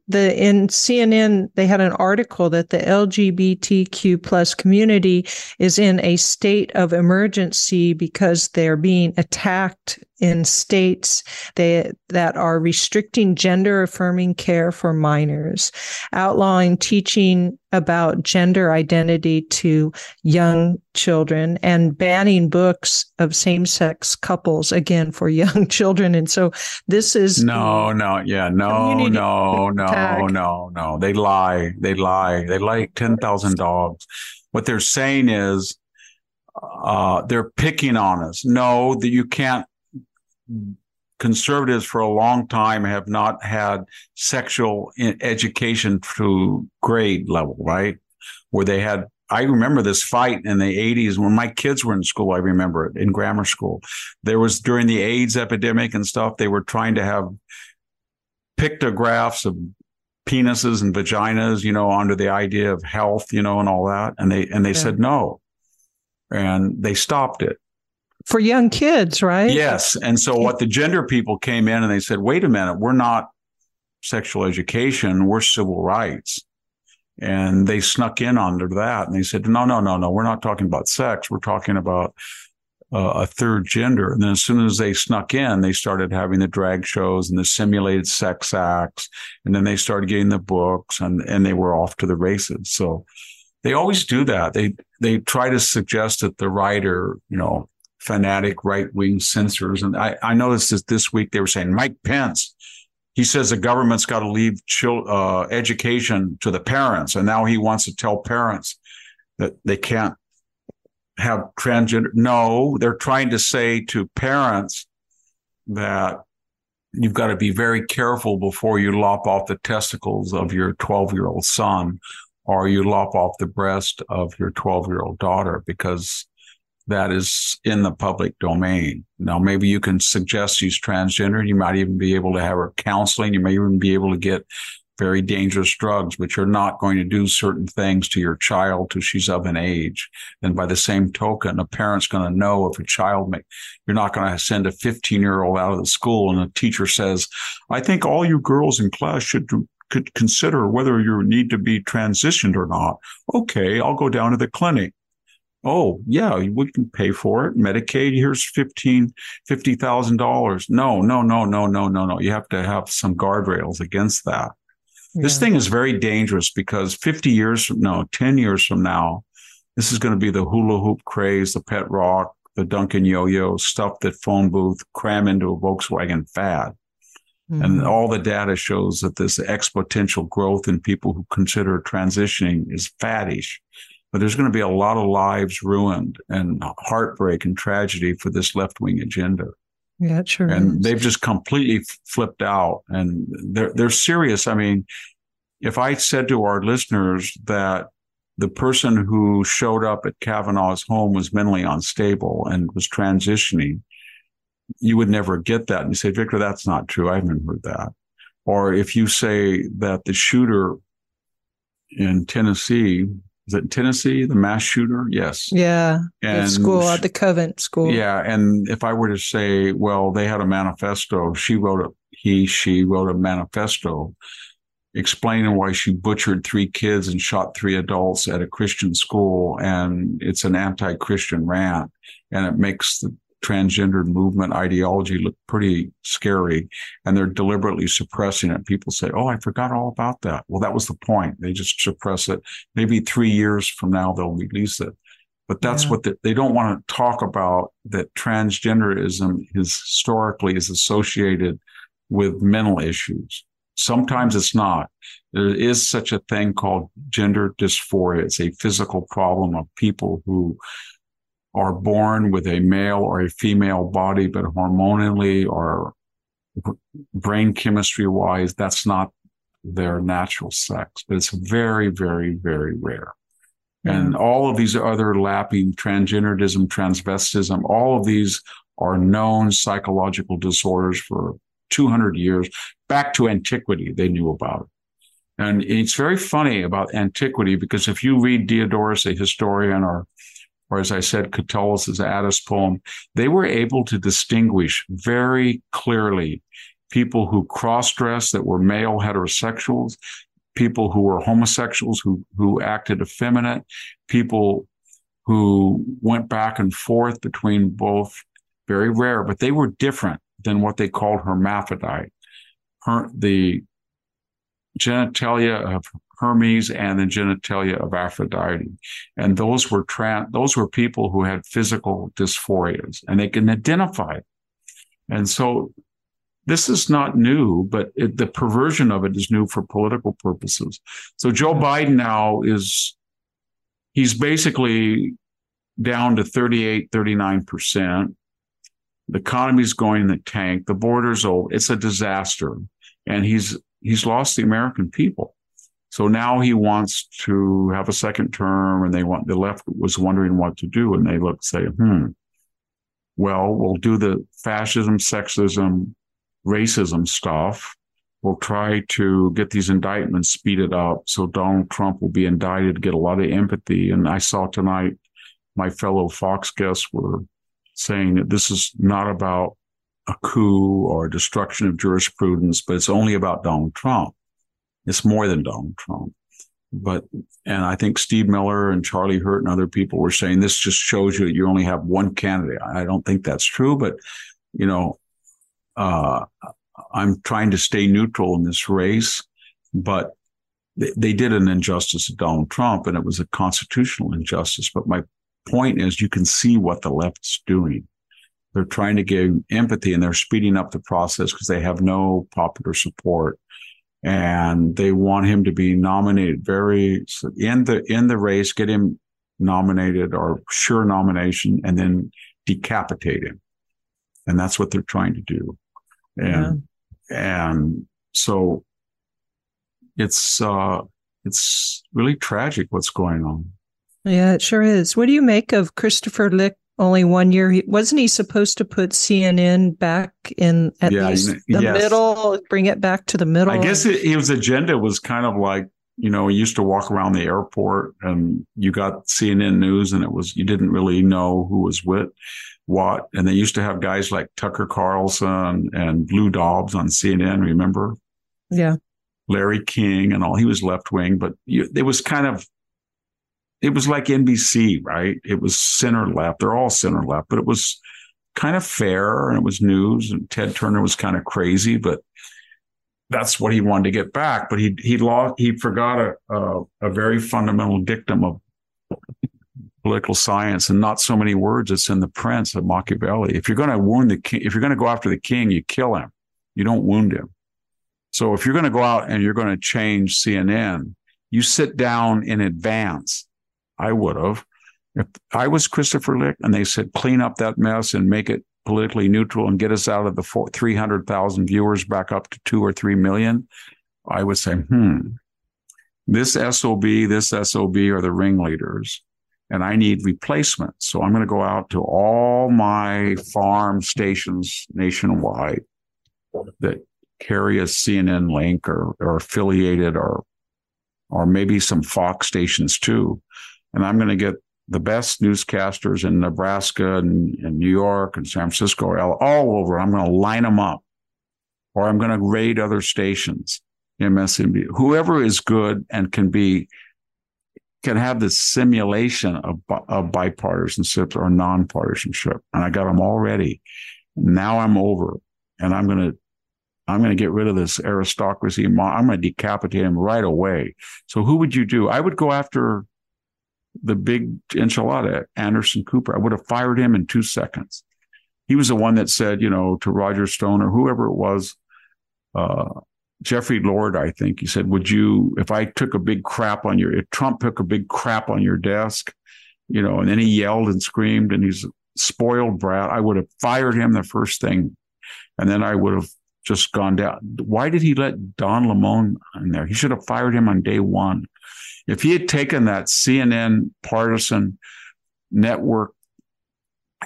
the, in CNN, they had an article that the LGBTQ plus community is in a state of emergency because they're being attacked in states they, that are restricting gender affirming care for minors, outlawing teaching about gender identity to young children, and banning books of same sex couples again for young children. And so this is no, no, yeah, no, no, no, attack. no, no. They lie. They lie. They like ten thousand dogs. What they're saying is, uh, they're picking on us. No, that you can't. Conservatives for a long time have not had sexual education to grade level, right? Where they had. I remember this fight in the 80s when my kids were in school. I remember it in grammar school. There was during the AIDS epidemic and stuff, they were trying to have pictographs of penises and vaginas, you know, under the idea of health, you know, and all that. And they and they Yeah. said no. And they stopped it. For young kids, right? Yes. And so what the gender people came in and they said, wait a minute, we're not sexual education, we're civil rights. And they snuck in under that and they said, no, no, no, no, we're not talking about sex. We're talking about uh, a third gender. And then as soon as they snuck in, they started having the drag shows and the simulated sex acts. And then they started getting the books and, and they were off to the races. So they always do that. They, they try to suggest that the writer, you know, fanatic right wing censors. And I, I noticed that this week they were saying Mike Pence, he says the government's got to leave chil- uh, education to the parents. And now he wants to tell parents that they can't have transgender. No, they're trying to say to parents that you've got to be very careful before you lop off the testicles of your 12 year old son or you lop off the breast of your 12 year old daughter because that is in the public domain. Now, maybe you can suggest she's transgender. You might even be able to have her counseling. You may even be able to get very dangerous drugs, but you're not going to do certain things to your child till she's of an age. And by the same token, a parent's going to know if a child may, you're not going to send a 15 year old out of the school and a teacher says, I think all you girls in class should do, could consider whether you need to be transitioned or not. Okay, I'll go down to the clinic. Oh, yeah, we can pay for it. Medicaid, here's fifteen, fifty thousand dollars. No, no, no, no, no, no, no. You have to have some guardrails against that. Yeah. This thing is very dangerous because 50 years from now, 10 years from now, this is going to be the hula hoop craze, the pet rock, the Duncan yo-yo stuff that phone booth cram into a Volkswagen fad. Mm-hmm. And all the data shows that this exponential growth in people who consider transitioning is faddish. But there's going to be a lot of lives ruined and heartbreak and tragedy for this left wing agenda. Yeah, sure. And is. they've just completely flipped out and they're they're serious. I mean, if I said to our listeners that the person who showed up at Kavanaugh's home was mentally unstable and was transitioning, you would never get that. And you say, Victor, that's not true. I haven't heard that. Or if you say that the shooter in Tennessee is it Tennessee, the mass shooter? Yes. Yeah. And school at uh, the Covenant School. Yeah. And if I were to say, well, they had a manifesto, she wrote a, he, she wrote a manifesto explaining why she butchered three kids and shot three adults at a Christian school. And it's an anti Christian rant. And it makes the transgendered movement ideology look pretty scary and they're deliberately suppressing it. People say, Oh, I forgot all about that. Well, that was the point. They just suppress it. Maybe three years from now, they'll release it. But that's yeah. what the, they don't want to talk about that transgenderism is historically is associated with mental issues. Sometimes it's not. There is such a thing called gender dysphoria. It's a physical problem of people who are born with a male or a female body, but hormonally or brain chemistry wise, that's not their natural sex, but it's very, very, very rare. And mm. all of these other lapping transgenderism, transvestism, all of these are known psychological disorders for 200 years. Back to antiquity, they knew about it. And it's very funny about antiquity because if you read Diodorus, a historian, or or as I said, Catullus' Attis poem, they were able to distinguish very clearly people who cross-dressed that were male heterosexuals, people who were homosexuals who who acted effeminate, people who went back and forth between both, very rare, but they were different than what they called hermaphrodite. Her, the genitalia of Hermes and the genitalia of Aphrodite. And those were tra- those were people who had physical dysphorias and they can identify. And so this is not new, but it, the perversion of it is new for political purposes. So Joe Biden now is, he's basically down to 38, 39%. The economy's going in the tank. The border's over. It's a disaster. And he's, he's lost the American people. So now he wants to have a second term and they want, the left was wondering what to do. And they look, say, hmm, well, we'll do the fascism, sexism, racism stuff. We'll try to get these indictments speeded up so Donald Trump will be indicted, get a lot of empathy. And I saw tonight my fellow Fox guests were saying that this is not about a coup or destruction of jurisprudence, but it's only about Donald Trump. It's more than Donald Trump. but and I think Steve Miller and Charlie Hurt and other people were saying this just shows you that you only have one candidate. I don't think that's true, but you know, uh, I'm trying to stay neutral in this race, but they, they did an injustice to Donald Trump, and it was a constitutional injustice. But my point is, you can see what the left's doing. They're trying to give empathy, and they're speeding up the process because they have no popular support and they want him to be nominated very in the in the race, get him nominated or sure nomination, and then decapitate him, and that's what they're trying to do, and yeah. and so it's uh it's really tragic what's going on. Yeah, it sure is. What do you make of Christopher Licht only one year. He, wasn't he supposed to put CNN back in at yeah, least the yes. middle, bring it back to the middle? I guess it, his agenda was kind of like you know, he used to walk around the airport and you got CNN news and it was, you didn't really know who was with what. And they used to have guys like Tucker Carlson and Lou Dobbs on CNN, remember? Yeah. Larry King and all. He was left wing, but you, it was kind of it was like NBC, right? It was center left. They're all center left, but it was kind of fair and it was news. And Ted Turner was kind of crazy, but that's what he wanted to get back. But he he lost. He forgot a a, a very fundamental dictum of political science and not so many words. It's in the Prince of Machiavelli. If you're going to wound the king, if you're going to go after the king, you kill him. You don't wound him. So if you're going to go out and you're going to change CNN, you sit down in advance I would have. If I was Christopher Licht and they said, clean up that mess and make it politically neutral and get us out of the 300,000 viewers back up to two or three million, I would say, hmm, this SOB, this SOB are the ringleaders and I need replacements. So I'm going to go out to all my farm stations nationwide that carry a CNN link or, or affiliated or or maybe some Fox stations too and I'm going to get the best newscasters in Nebraska and, and New York and San Francisco, all over. I'm going to line them up, or I'm going to raid other stations, MSNBC, whoever is good and can be can have this simulation of, of bipartisanship or nonpartisanship. And I got them all ready. Now I'm over, and I'm going to I'm going to get rid of this aristocracy. I'm going to decapitate him right away. So who would you do? I would go after the big enchilada, Anderson Cooper. I would have fired him in two seconds. He was the one that said, you know, to Roger Stone or whoever it was, uh, Jeffrey Lord, I think he said, would you, if I took a big crap on your, if Trump took a big crap on your desk, you know, and then he yelled and screamed and he's spoiled brat, I would have fired him the first thing. And then I would have just gone down. Why did he let Don Lemon in there? He should have fired him on day one. If he had taken that CNN partisan network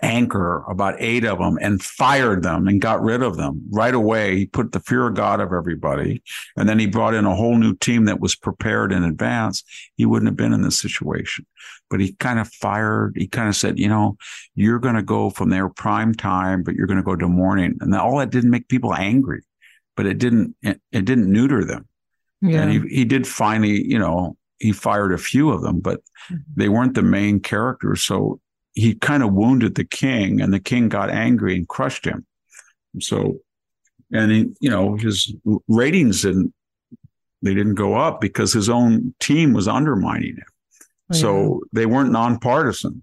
anchor, about eight of them, and fired them and got rid of them right away, he put the fear of God of everybody. And then he brought in a whole new team that was prepared in advance. He wouldn't have been in this situation. But he kind of fired, he kind of said, you know, you're going to go from their prime time, but you're going to go to morning. And all that didn't make people angry, but it didn't, it, it didn't neuter them. Yeah. And he, he did finally, you know, he fired a few of them, but mm-hmm. they weren't the main characters. So he kind of wounded the king, and the king got angry and crushed him. So, and he, you know, his ratings didn't they didn't go up because his own team was undermining him. Oh, yeah. So they weren't nonpartisan;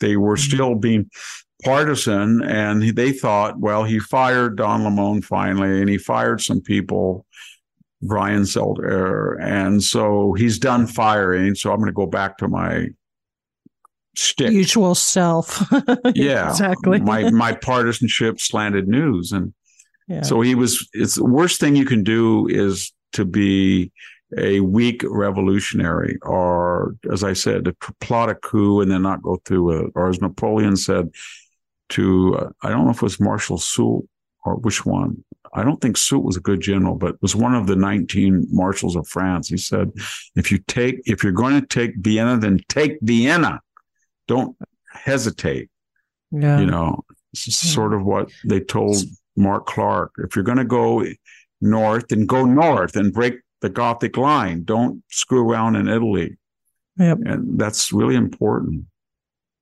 they were mm-hmm. still being partisan, and they thought, well, he fired Don Lemon finally, and he fired some people Brian Stelter. And so he's done firing. So I'm going to go back to my stick. Usual self. yeah. Exactly. my, my partisanship slanted news. And yeah. so he was, it's the worst thing you can do is to be a weak revolutionary or, as I said, to plot a coup and then not go through it. Or as Napoleon said to, uh, I don't know if it was Marshal Soult or which one. I don't think Soult was a good general, but was one of the 19 marshals of France. He said, if you take, if you're going to take Vienna, then take Vienna. Don't hesitate. Yeah. You know, this is yeah. sort of what they told Mark Clark. If you're going to go north, then go north and break the Gothic line. Don't screw around in Italy. Yep. And that's really important.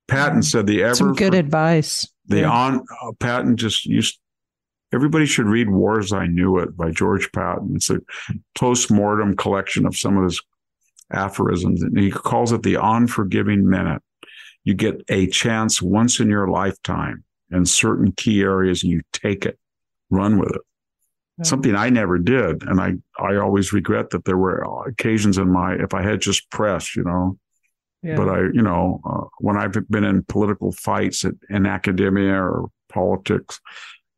Patton said the ever Some good for- advice. the Yeah. on uh, Patton just used. Everybody should read "War as I Knew It" by George Patton. It's a post-mortem collection of some of his aphorisms, and he calls it the unforgiving minute. You get a chance once in your lifetime in certain key areas, and you take it, run with it. Yeah. Something I never did, and I I always regret that there were occasions in my if I had just pressed, you know, Yeah. but I, you know, uh, when I've been in political fights at, in academia or politics,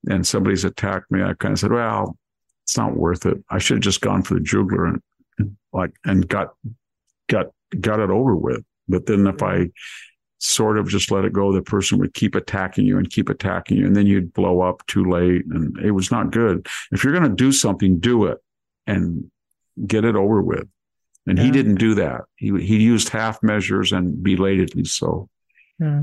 and somebody's attacked me, I kind of said, "Well, it's not worth it. I should have just gone for the jugular and, and like and got got got it over with." But then if I sort of just let it go, the person would keep attacking you and keep attacking you, and then you'd blow up too late, and it was not good. If you're going to do something, do it and get it over with. And he didn't do that. He he used half measures and belatedly so. Yeah.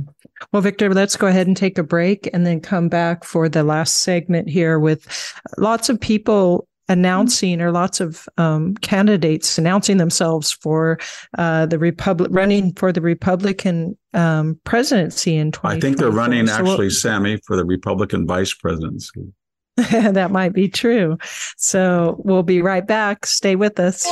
Well, Victor, let's go ahead and take a break and then come back for the last segment here with lots of people announcing or lots of um, candidates announcing themselves for uh, the Republic, running for the Republican um, presidency in 2024. I think they're running So we'll- actually, Sammy, for the Republican vice presidency. that might be true. So we'll be right back. Stay with us.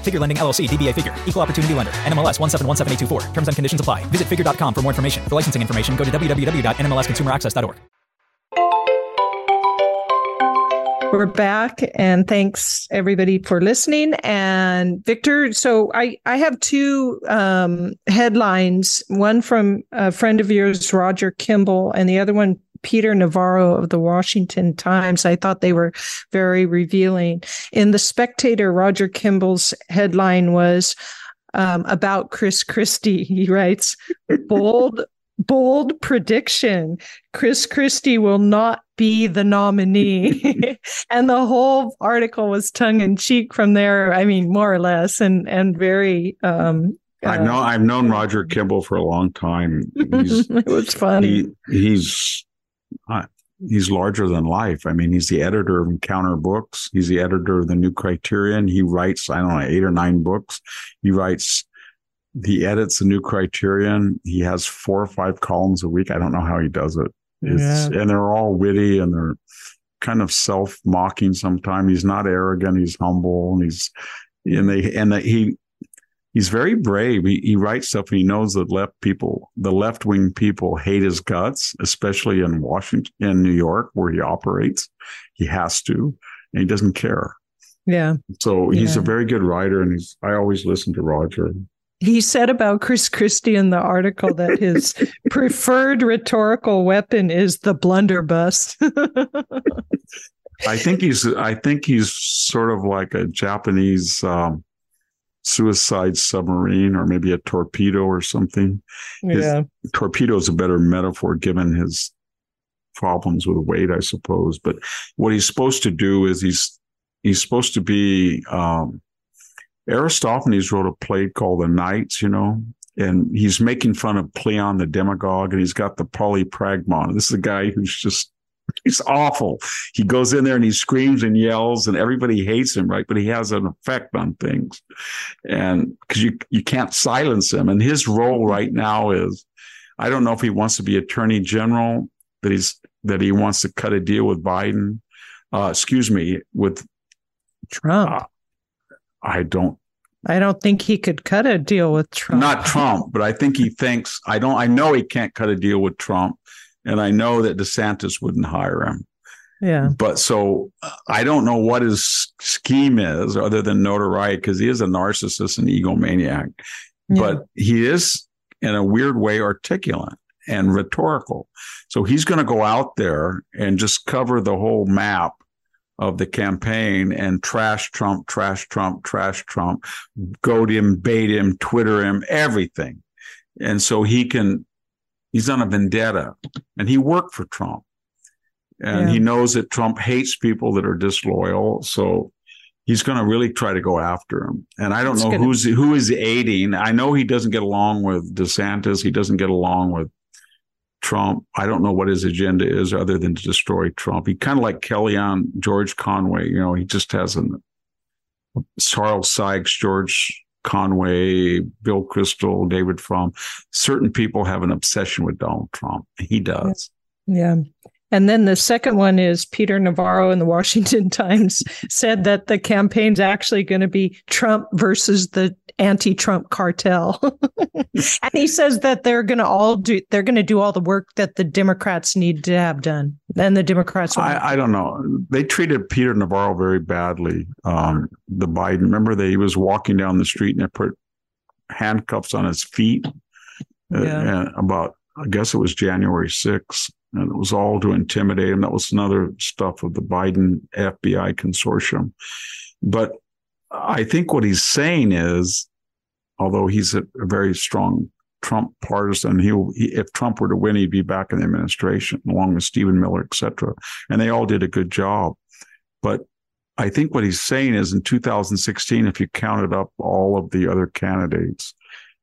Figure Lending LLC, DBA Figure, Equal Opportunity Lender, NMLS 1717824. Terms and conditions apply. Visit figure.com for more information. For licensing information, go to www.nmlsconsumeraccess.org. We're back and thanks everybody for listening. And Victor, so I, I have two um, headlines, one from a friend of yours, Roger Kimball, and the other one, Peter Navarro of the Washington Times. I thought they were very revealing. In The Spectator, Roger Kimball's headline was um, about Chris Christie. He writes, bold, bold prediction. Chris Christie will not be the nominee. and the whole article was tongue in cheek from there. I mean, more or less, and and very. Um, I've known I've known Roger Kimball for a long time. He's it was funny. he, he's uh, he's larger than life. I mean, he's the editor of Encounter Books. He's the editor of the New Criterion. He writes I don't know eight or nine books. He writes. He edits the New Criterion. He has four or five columns a week. I don't know how he does it. It's, And they're all witty and they're kind of self mocking sometimes. He's not arrogant. He's humble and he's, and they, and he, he's very brave. He, he writes stuff and he knows that left people, the left wing people hate his guts, especially in Washington, in New York, where he operates. He has to, and he doesn't care. Yeah. So he's Yeah. a very good writer. And he's, I always listen to Roger. He said about Chris Christie in the article that his preferred rhetorical weapon is the blunderbuss. I think he's I think he's sort of like a Japanese um, suicide submarine or maybe a torpedo or something. Yeah. torpedo is a better metaphor given his problems with weight, I suppose. But what he's supposed to do is he's he's supposed to be um, Aristophanes wrote a play called The Knights, you know, and he's making fun of Cleon the demagogue, and he's got the polypragmon. This is a guy who's just he's awful. He goes in there and he screams and yells, and everybody hates him, right? But he has an effect on things, and because you you can't silence him. And his role right now is, I don't know if he wants to be Attorney General, that he's that he wants to cut a deal with Biden. Uh, excuse me, with Trump. uh, I don't I don't think he could cut a deal with Trump. Not Trump, but I think he thinks I don't I know he can't cut a deal with Trump and I know that DeSantis wouldn't hire him. Yeah. But so uh, I don't know what his scheme is other than notoriety because he is a narcissist and egomaniac. Yeah. But he is in a weird way articulate and rhetorical. So he's going to go out there and just cover the whole map of the campaign and trash Trump, trash Trump, trash Trump, goad him, bait him, Twitter him, everything. And so he can, he's on a vendetta and he worked for Trump. And yeah. he knows that Trump hates people that are disloyal. So he's going to really try to go after him. And I don't know gonna... who's who is aiding. I know he doesn't get along with DeSantis. He doesn't get along with Trump. I don't know what his agenda is other than to destroy Trump. He kind of like Kellyanne George Conway. You know, he just has a Charles Sykes, George Conway, Bill Kristol, David Frum. Certain people have an obsession with Donald Trump. He does. Yeah. And then the second one is Peter Navarro in the Washington Times said that the campaign's actually going to be Trump versus the anti-Trump cartel. and he says that they're going to all do they're going to do all the work that the Democrats need to have done. And the Democrats I, I, don't know. They treated Peter Navarro very badly. Um, the Biden, remember that he was walking down the street and they put handcuffs on his feet uh, yeah. uh, about I guess it was January 6th and it was all to intimidate him. That was another stuff of the Biden FBI consortium. But I think what he's saying is, although he's a, a very strong Trump partisan, he, he, if Trump were to win, he'd be back in the administration along with Stephen Miller, et cetera. And they all did a good job. But I think what he's saying is in 2016, if you counted up all of the other candidates,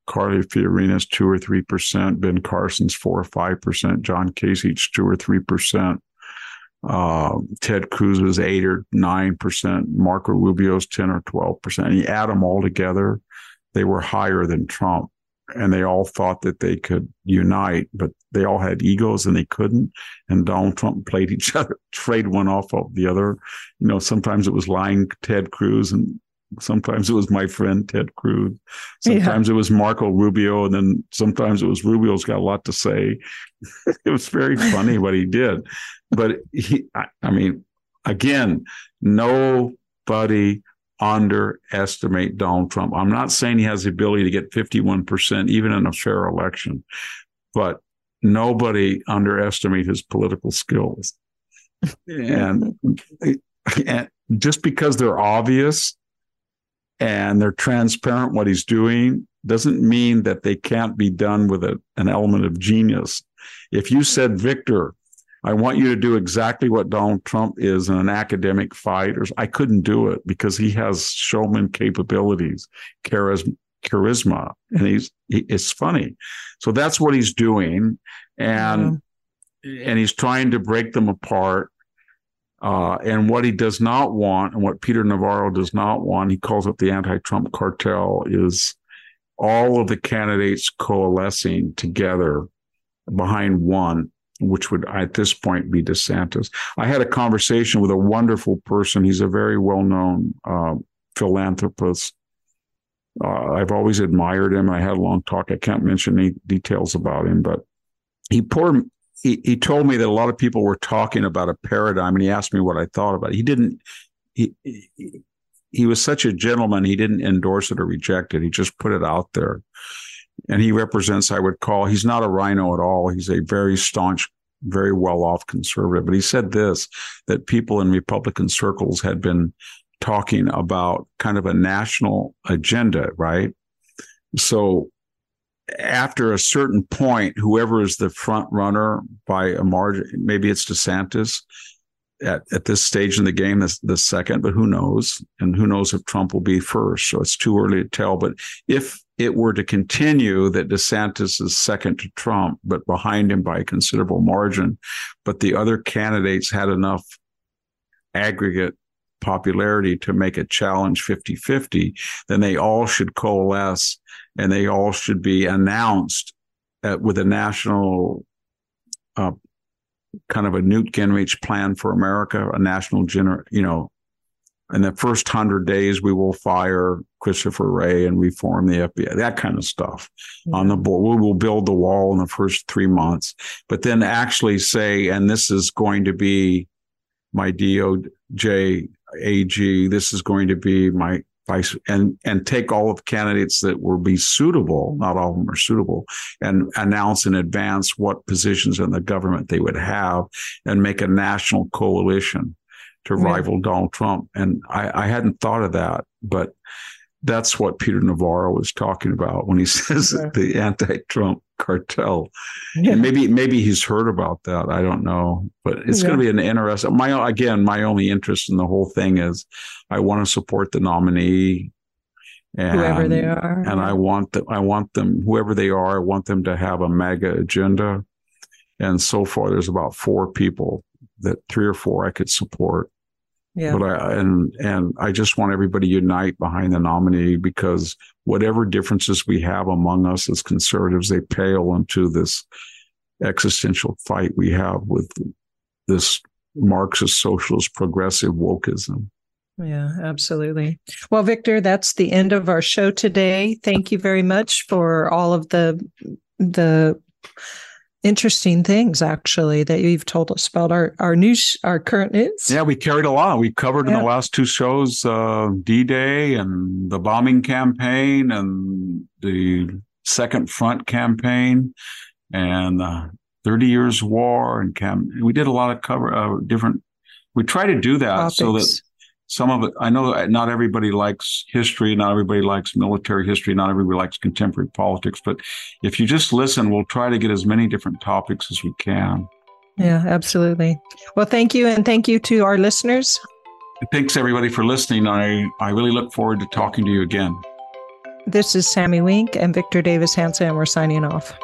Carly Fiorina's two or three percent, Ben Carson's four or five percent, John Kasich's two or three percent, uh, Ted Cruz was eight or nine percent, Marco Rubio's ten or twelve percent. You add them all together, they were higher than Trump, and they all thought that they could unite, but they all had egos and they couldn't. And Donald Trump played each other, trade one off of the other. You know, sometimes it was lying Ted Cruz, and Sometimes it was my friend Ted Cruz. Sometimes yeah. it was Marco Rubio, and then sometimes it was Rubio's got a lot to say. it was very funny what he did, but he, I, I mean, again, nobody underestimate Donald Trump. I'm not saying he has the ability to get 51% even in a fair election, but nobody underestimate his political skills. and, and just because they're obvious and they're transparent what he's doing doesn't mean that they can't be done with a, an element of genius. If you said, Victor, I want you to do exactly what Donald Trump is in an academic fight, or I couldn't do it because he has showman capabilities, charisma, charisma, and he's he, it's funny. So that's what he's doing, and and he's trying to break them apart uh, and what he does not want, and what Peter Navarro does not want, he calls it the anti Trump cartel, is all of the candidates coalescing together behind one, which would at this point be DeSantis. I had a conversation with a wonderful person. He's a very well known uh, philanthropist. Uh, I've always admired him. I had a long talk. I can't mention any details about him, but he poured he, he told me that a lot of people were talking about a paradigm and he asked me what I thought about it. He didn't, he, he, he was such a gentleman. He didn't endorse it or reject it. He just put it out there. And he represents, I would call, he's not a RINO at all. He's a very staunch, very well off conservative. But he said this that people in Republican circles had been talking about kind of a national agenda, right? So after a certain point, whoever is the front runner by a margin, maybe it's DeSantis at, at this stage in the game, the, the second, but who knows? And who knows if Trump will be first? So it's too early to tell. But if it were to continue that DeSantis is second to Trump, but behind him by a considerable margin, but the other candidates had enough aggregate popularity to make a challenge 50 50, then they all should coalesce and they all should be announced at, with a national uh, kind of a Newt Gingrich plan for America, a national gener, you know, in the first hundred days, we will fire Christopher Wray and reform the FBI, that kind of stuff on the board. We will build the wall in the first three months, but then actually say, and this is going to be my DOJ AG, this is going to be my vice, and, and take all of the candidates that will be suitable, not all of them are suitable, and announce in advance what positions in the government they would have and make a national coalition to rival Donald Trump. And I, I, hadn't thought of that, but that's what Peter Navarro was talking about when he says yeah. the anti-Trump cartel. Yeah. And maybe maybe he's heard about that. I don't know, but it's yeah. going to be an interesting. My again, my only interest in the whole thing is I want to support the nominee. And, whoever they are, and I want them. I want them, whoever they are. I want them to have a MAGA agenda. And so far, there's about four people that three or four I could support. Yeah. But I and and I just want everybody to unite behind the nominee because whatever differences we have among us as conservatives, they pale into this existential fight we have with this Marxist socialist progressive wokeism. Yeah, absolutely. Well, Victor, that's the end of our show today. Thank you very much for all of the the interesting things actually that you've told us about our our news our current news yeah we carried a lot we covered yeah. in the last two shows uh, d-day and the bombing campaign and the second front campaign and uh, 30 years war and cam we did a lot of cover uh, different we try to do that Topics. so that some of it i know not everybody likes history not everybody likes military history not everybody likes contemporary politics but if you just listen we'll try to get as many different topics as we can. Yeah absolutely. Well thank you and thank you to our listeners. Thanks everybody for listening. I i really look forward to talking to you again. This is Sami Winc and victor davis hanson and we're signing off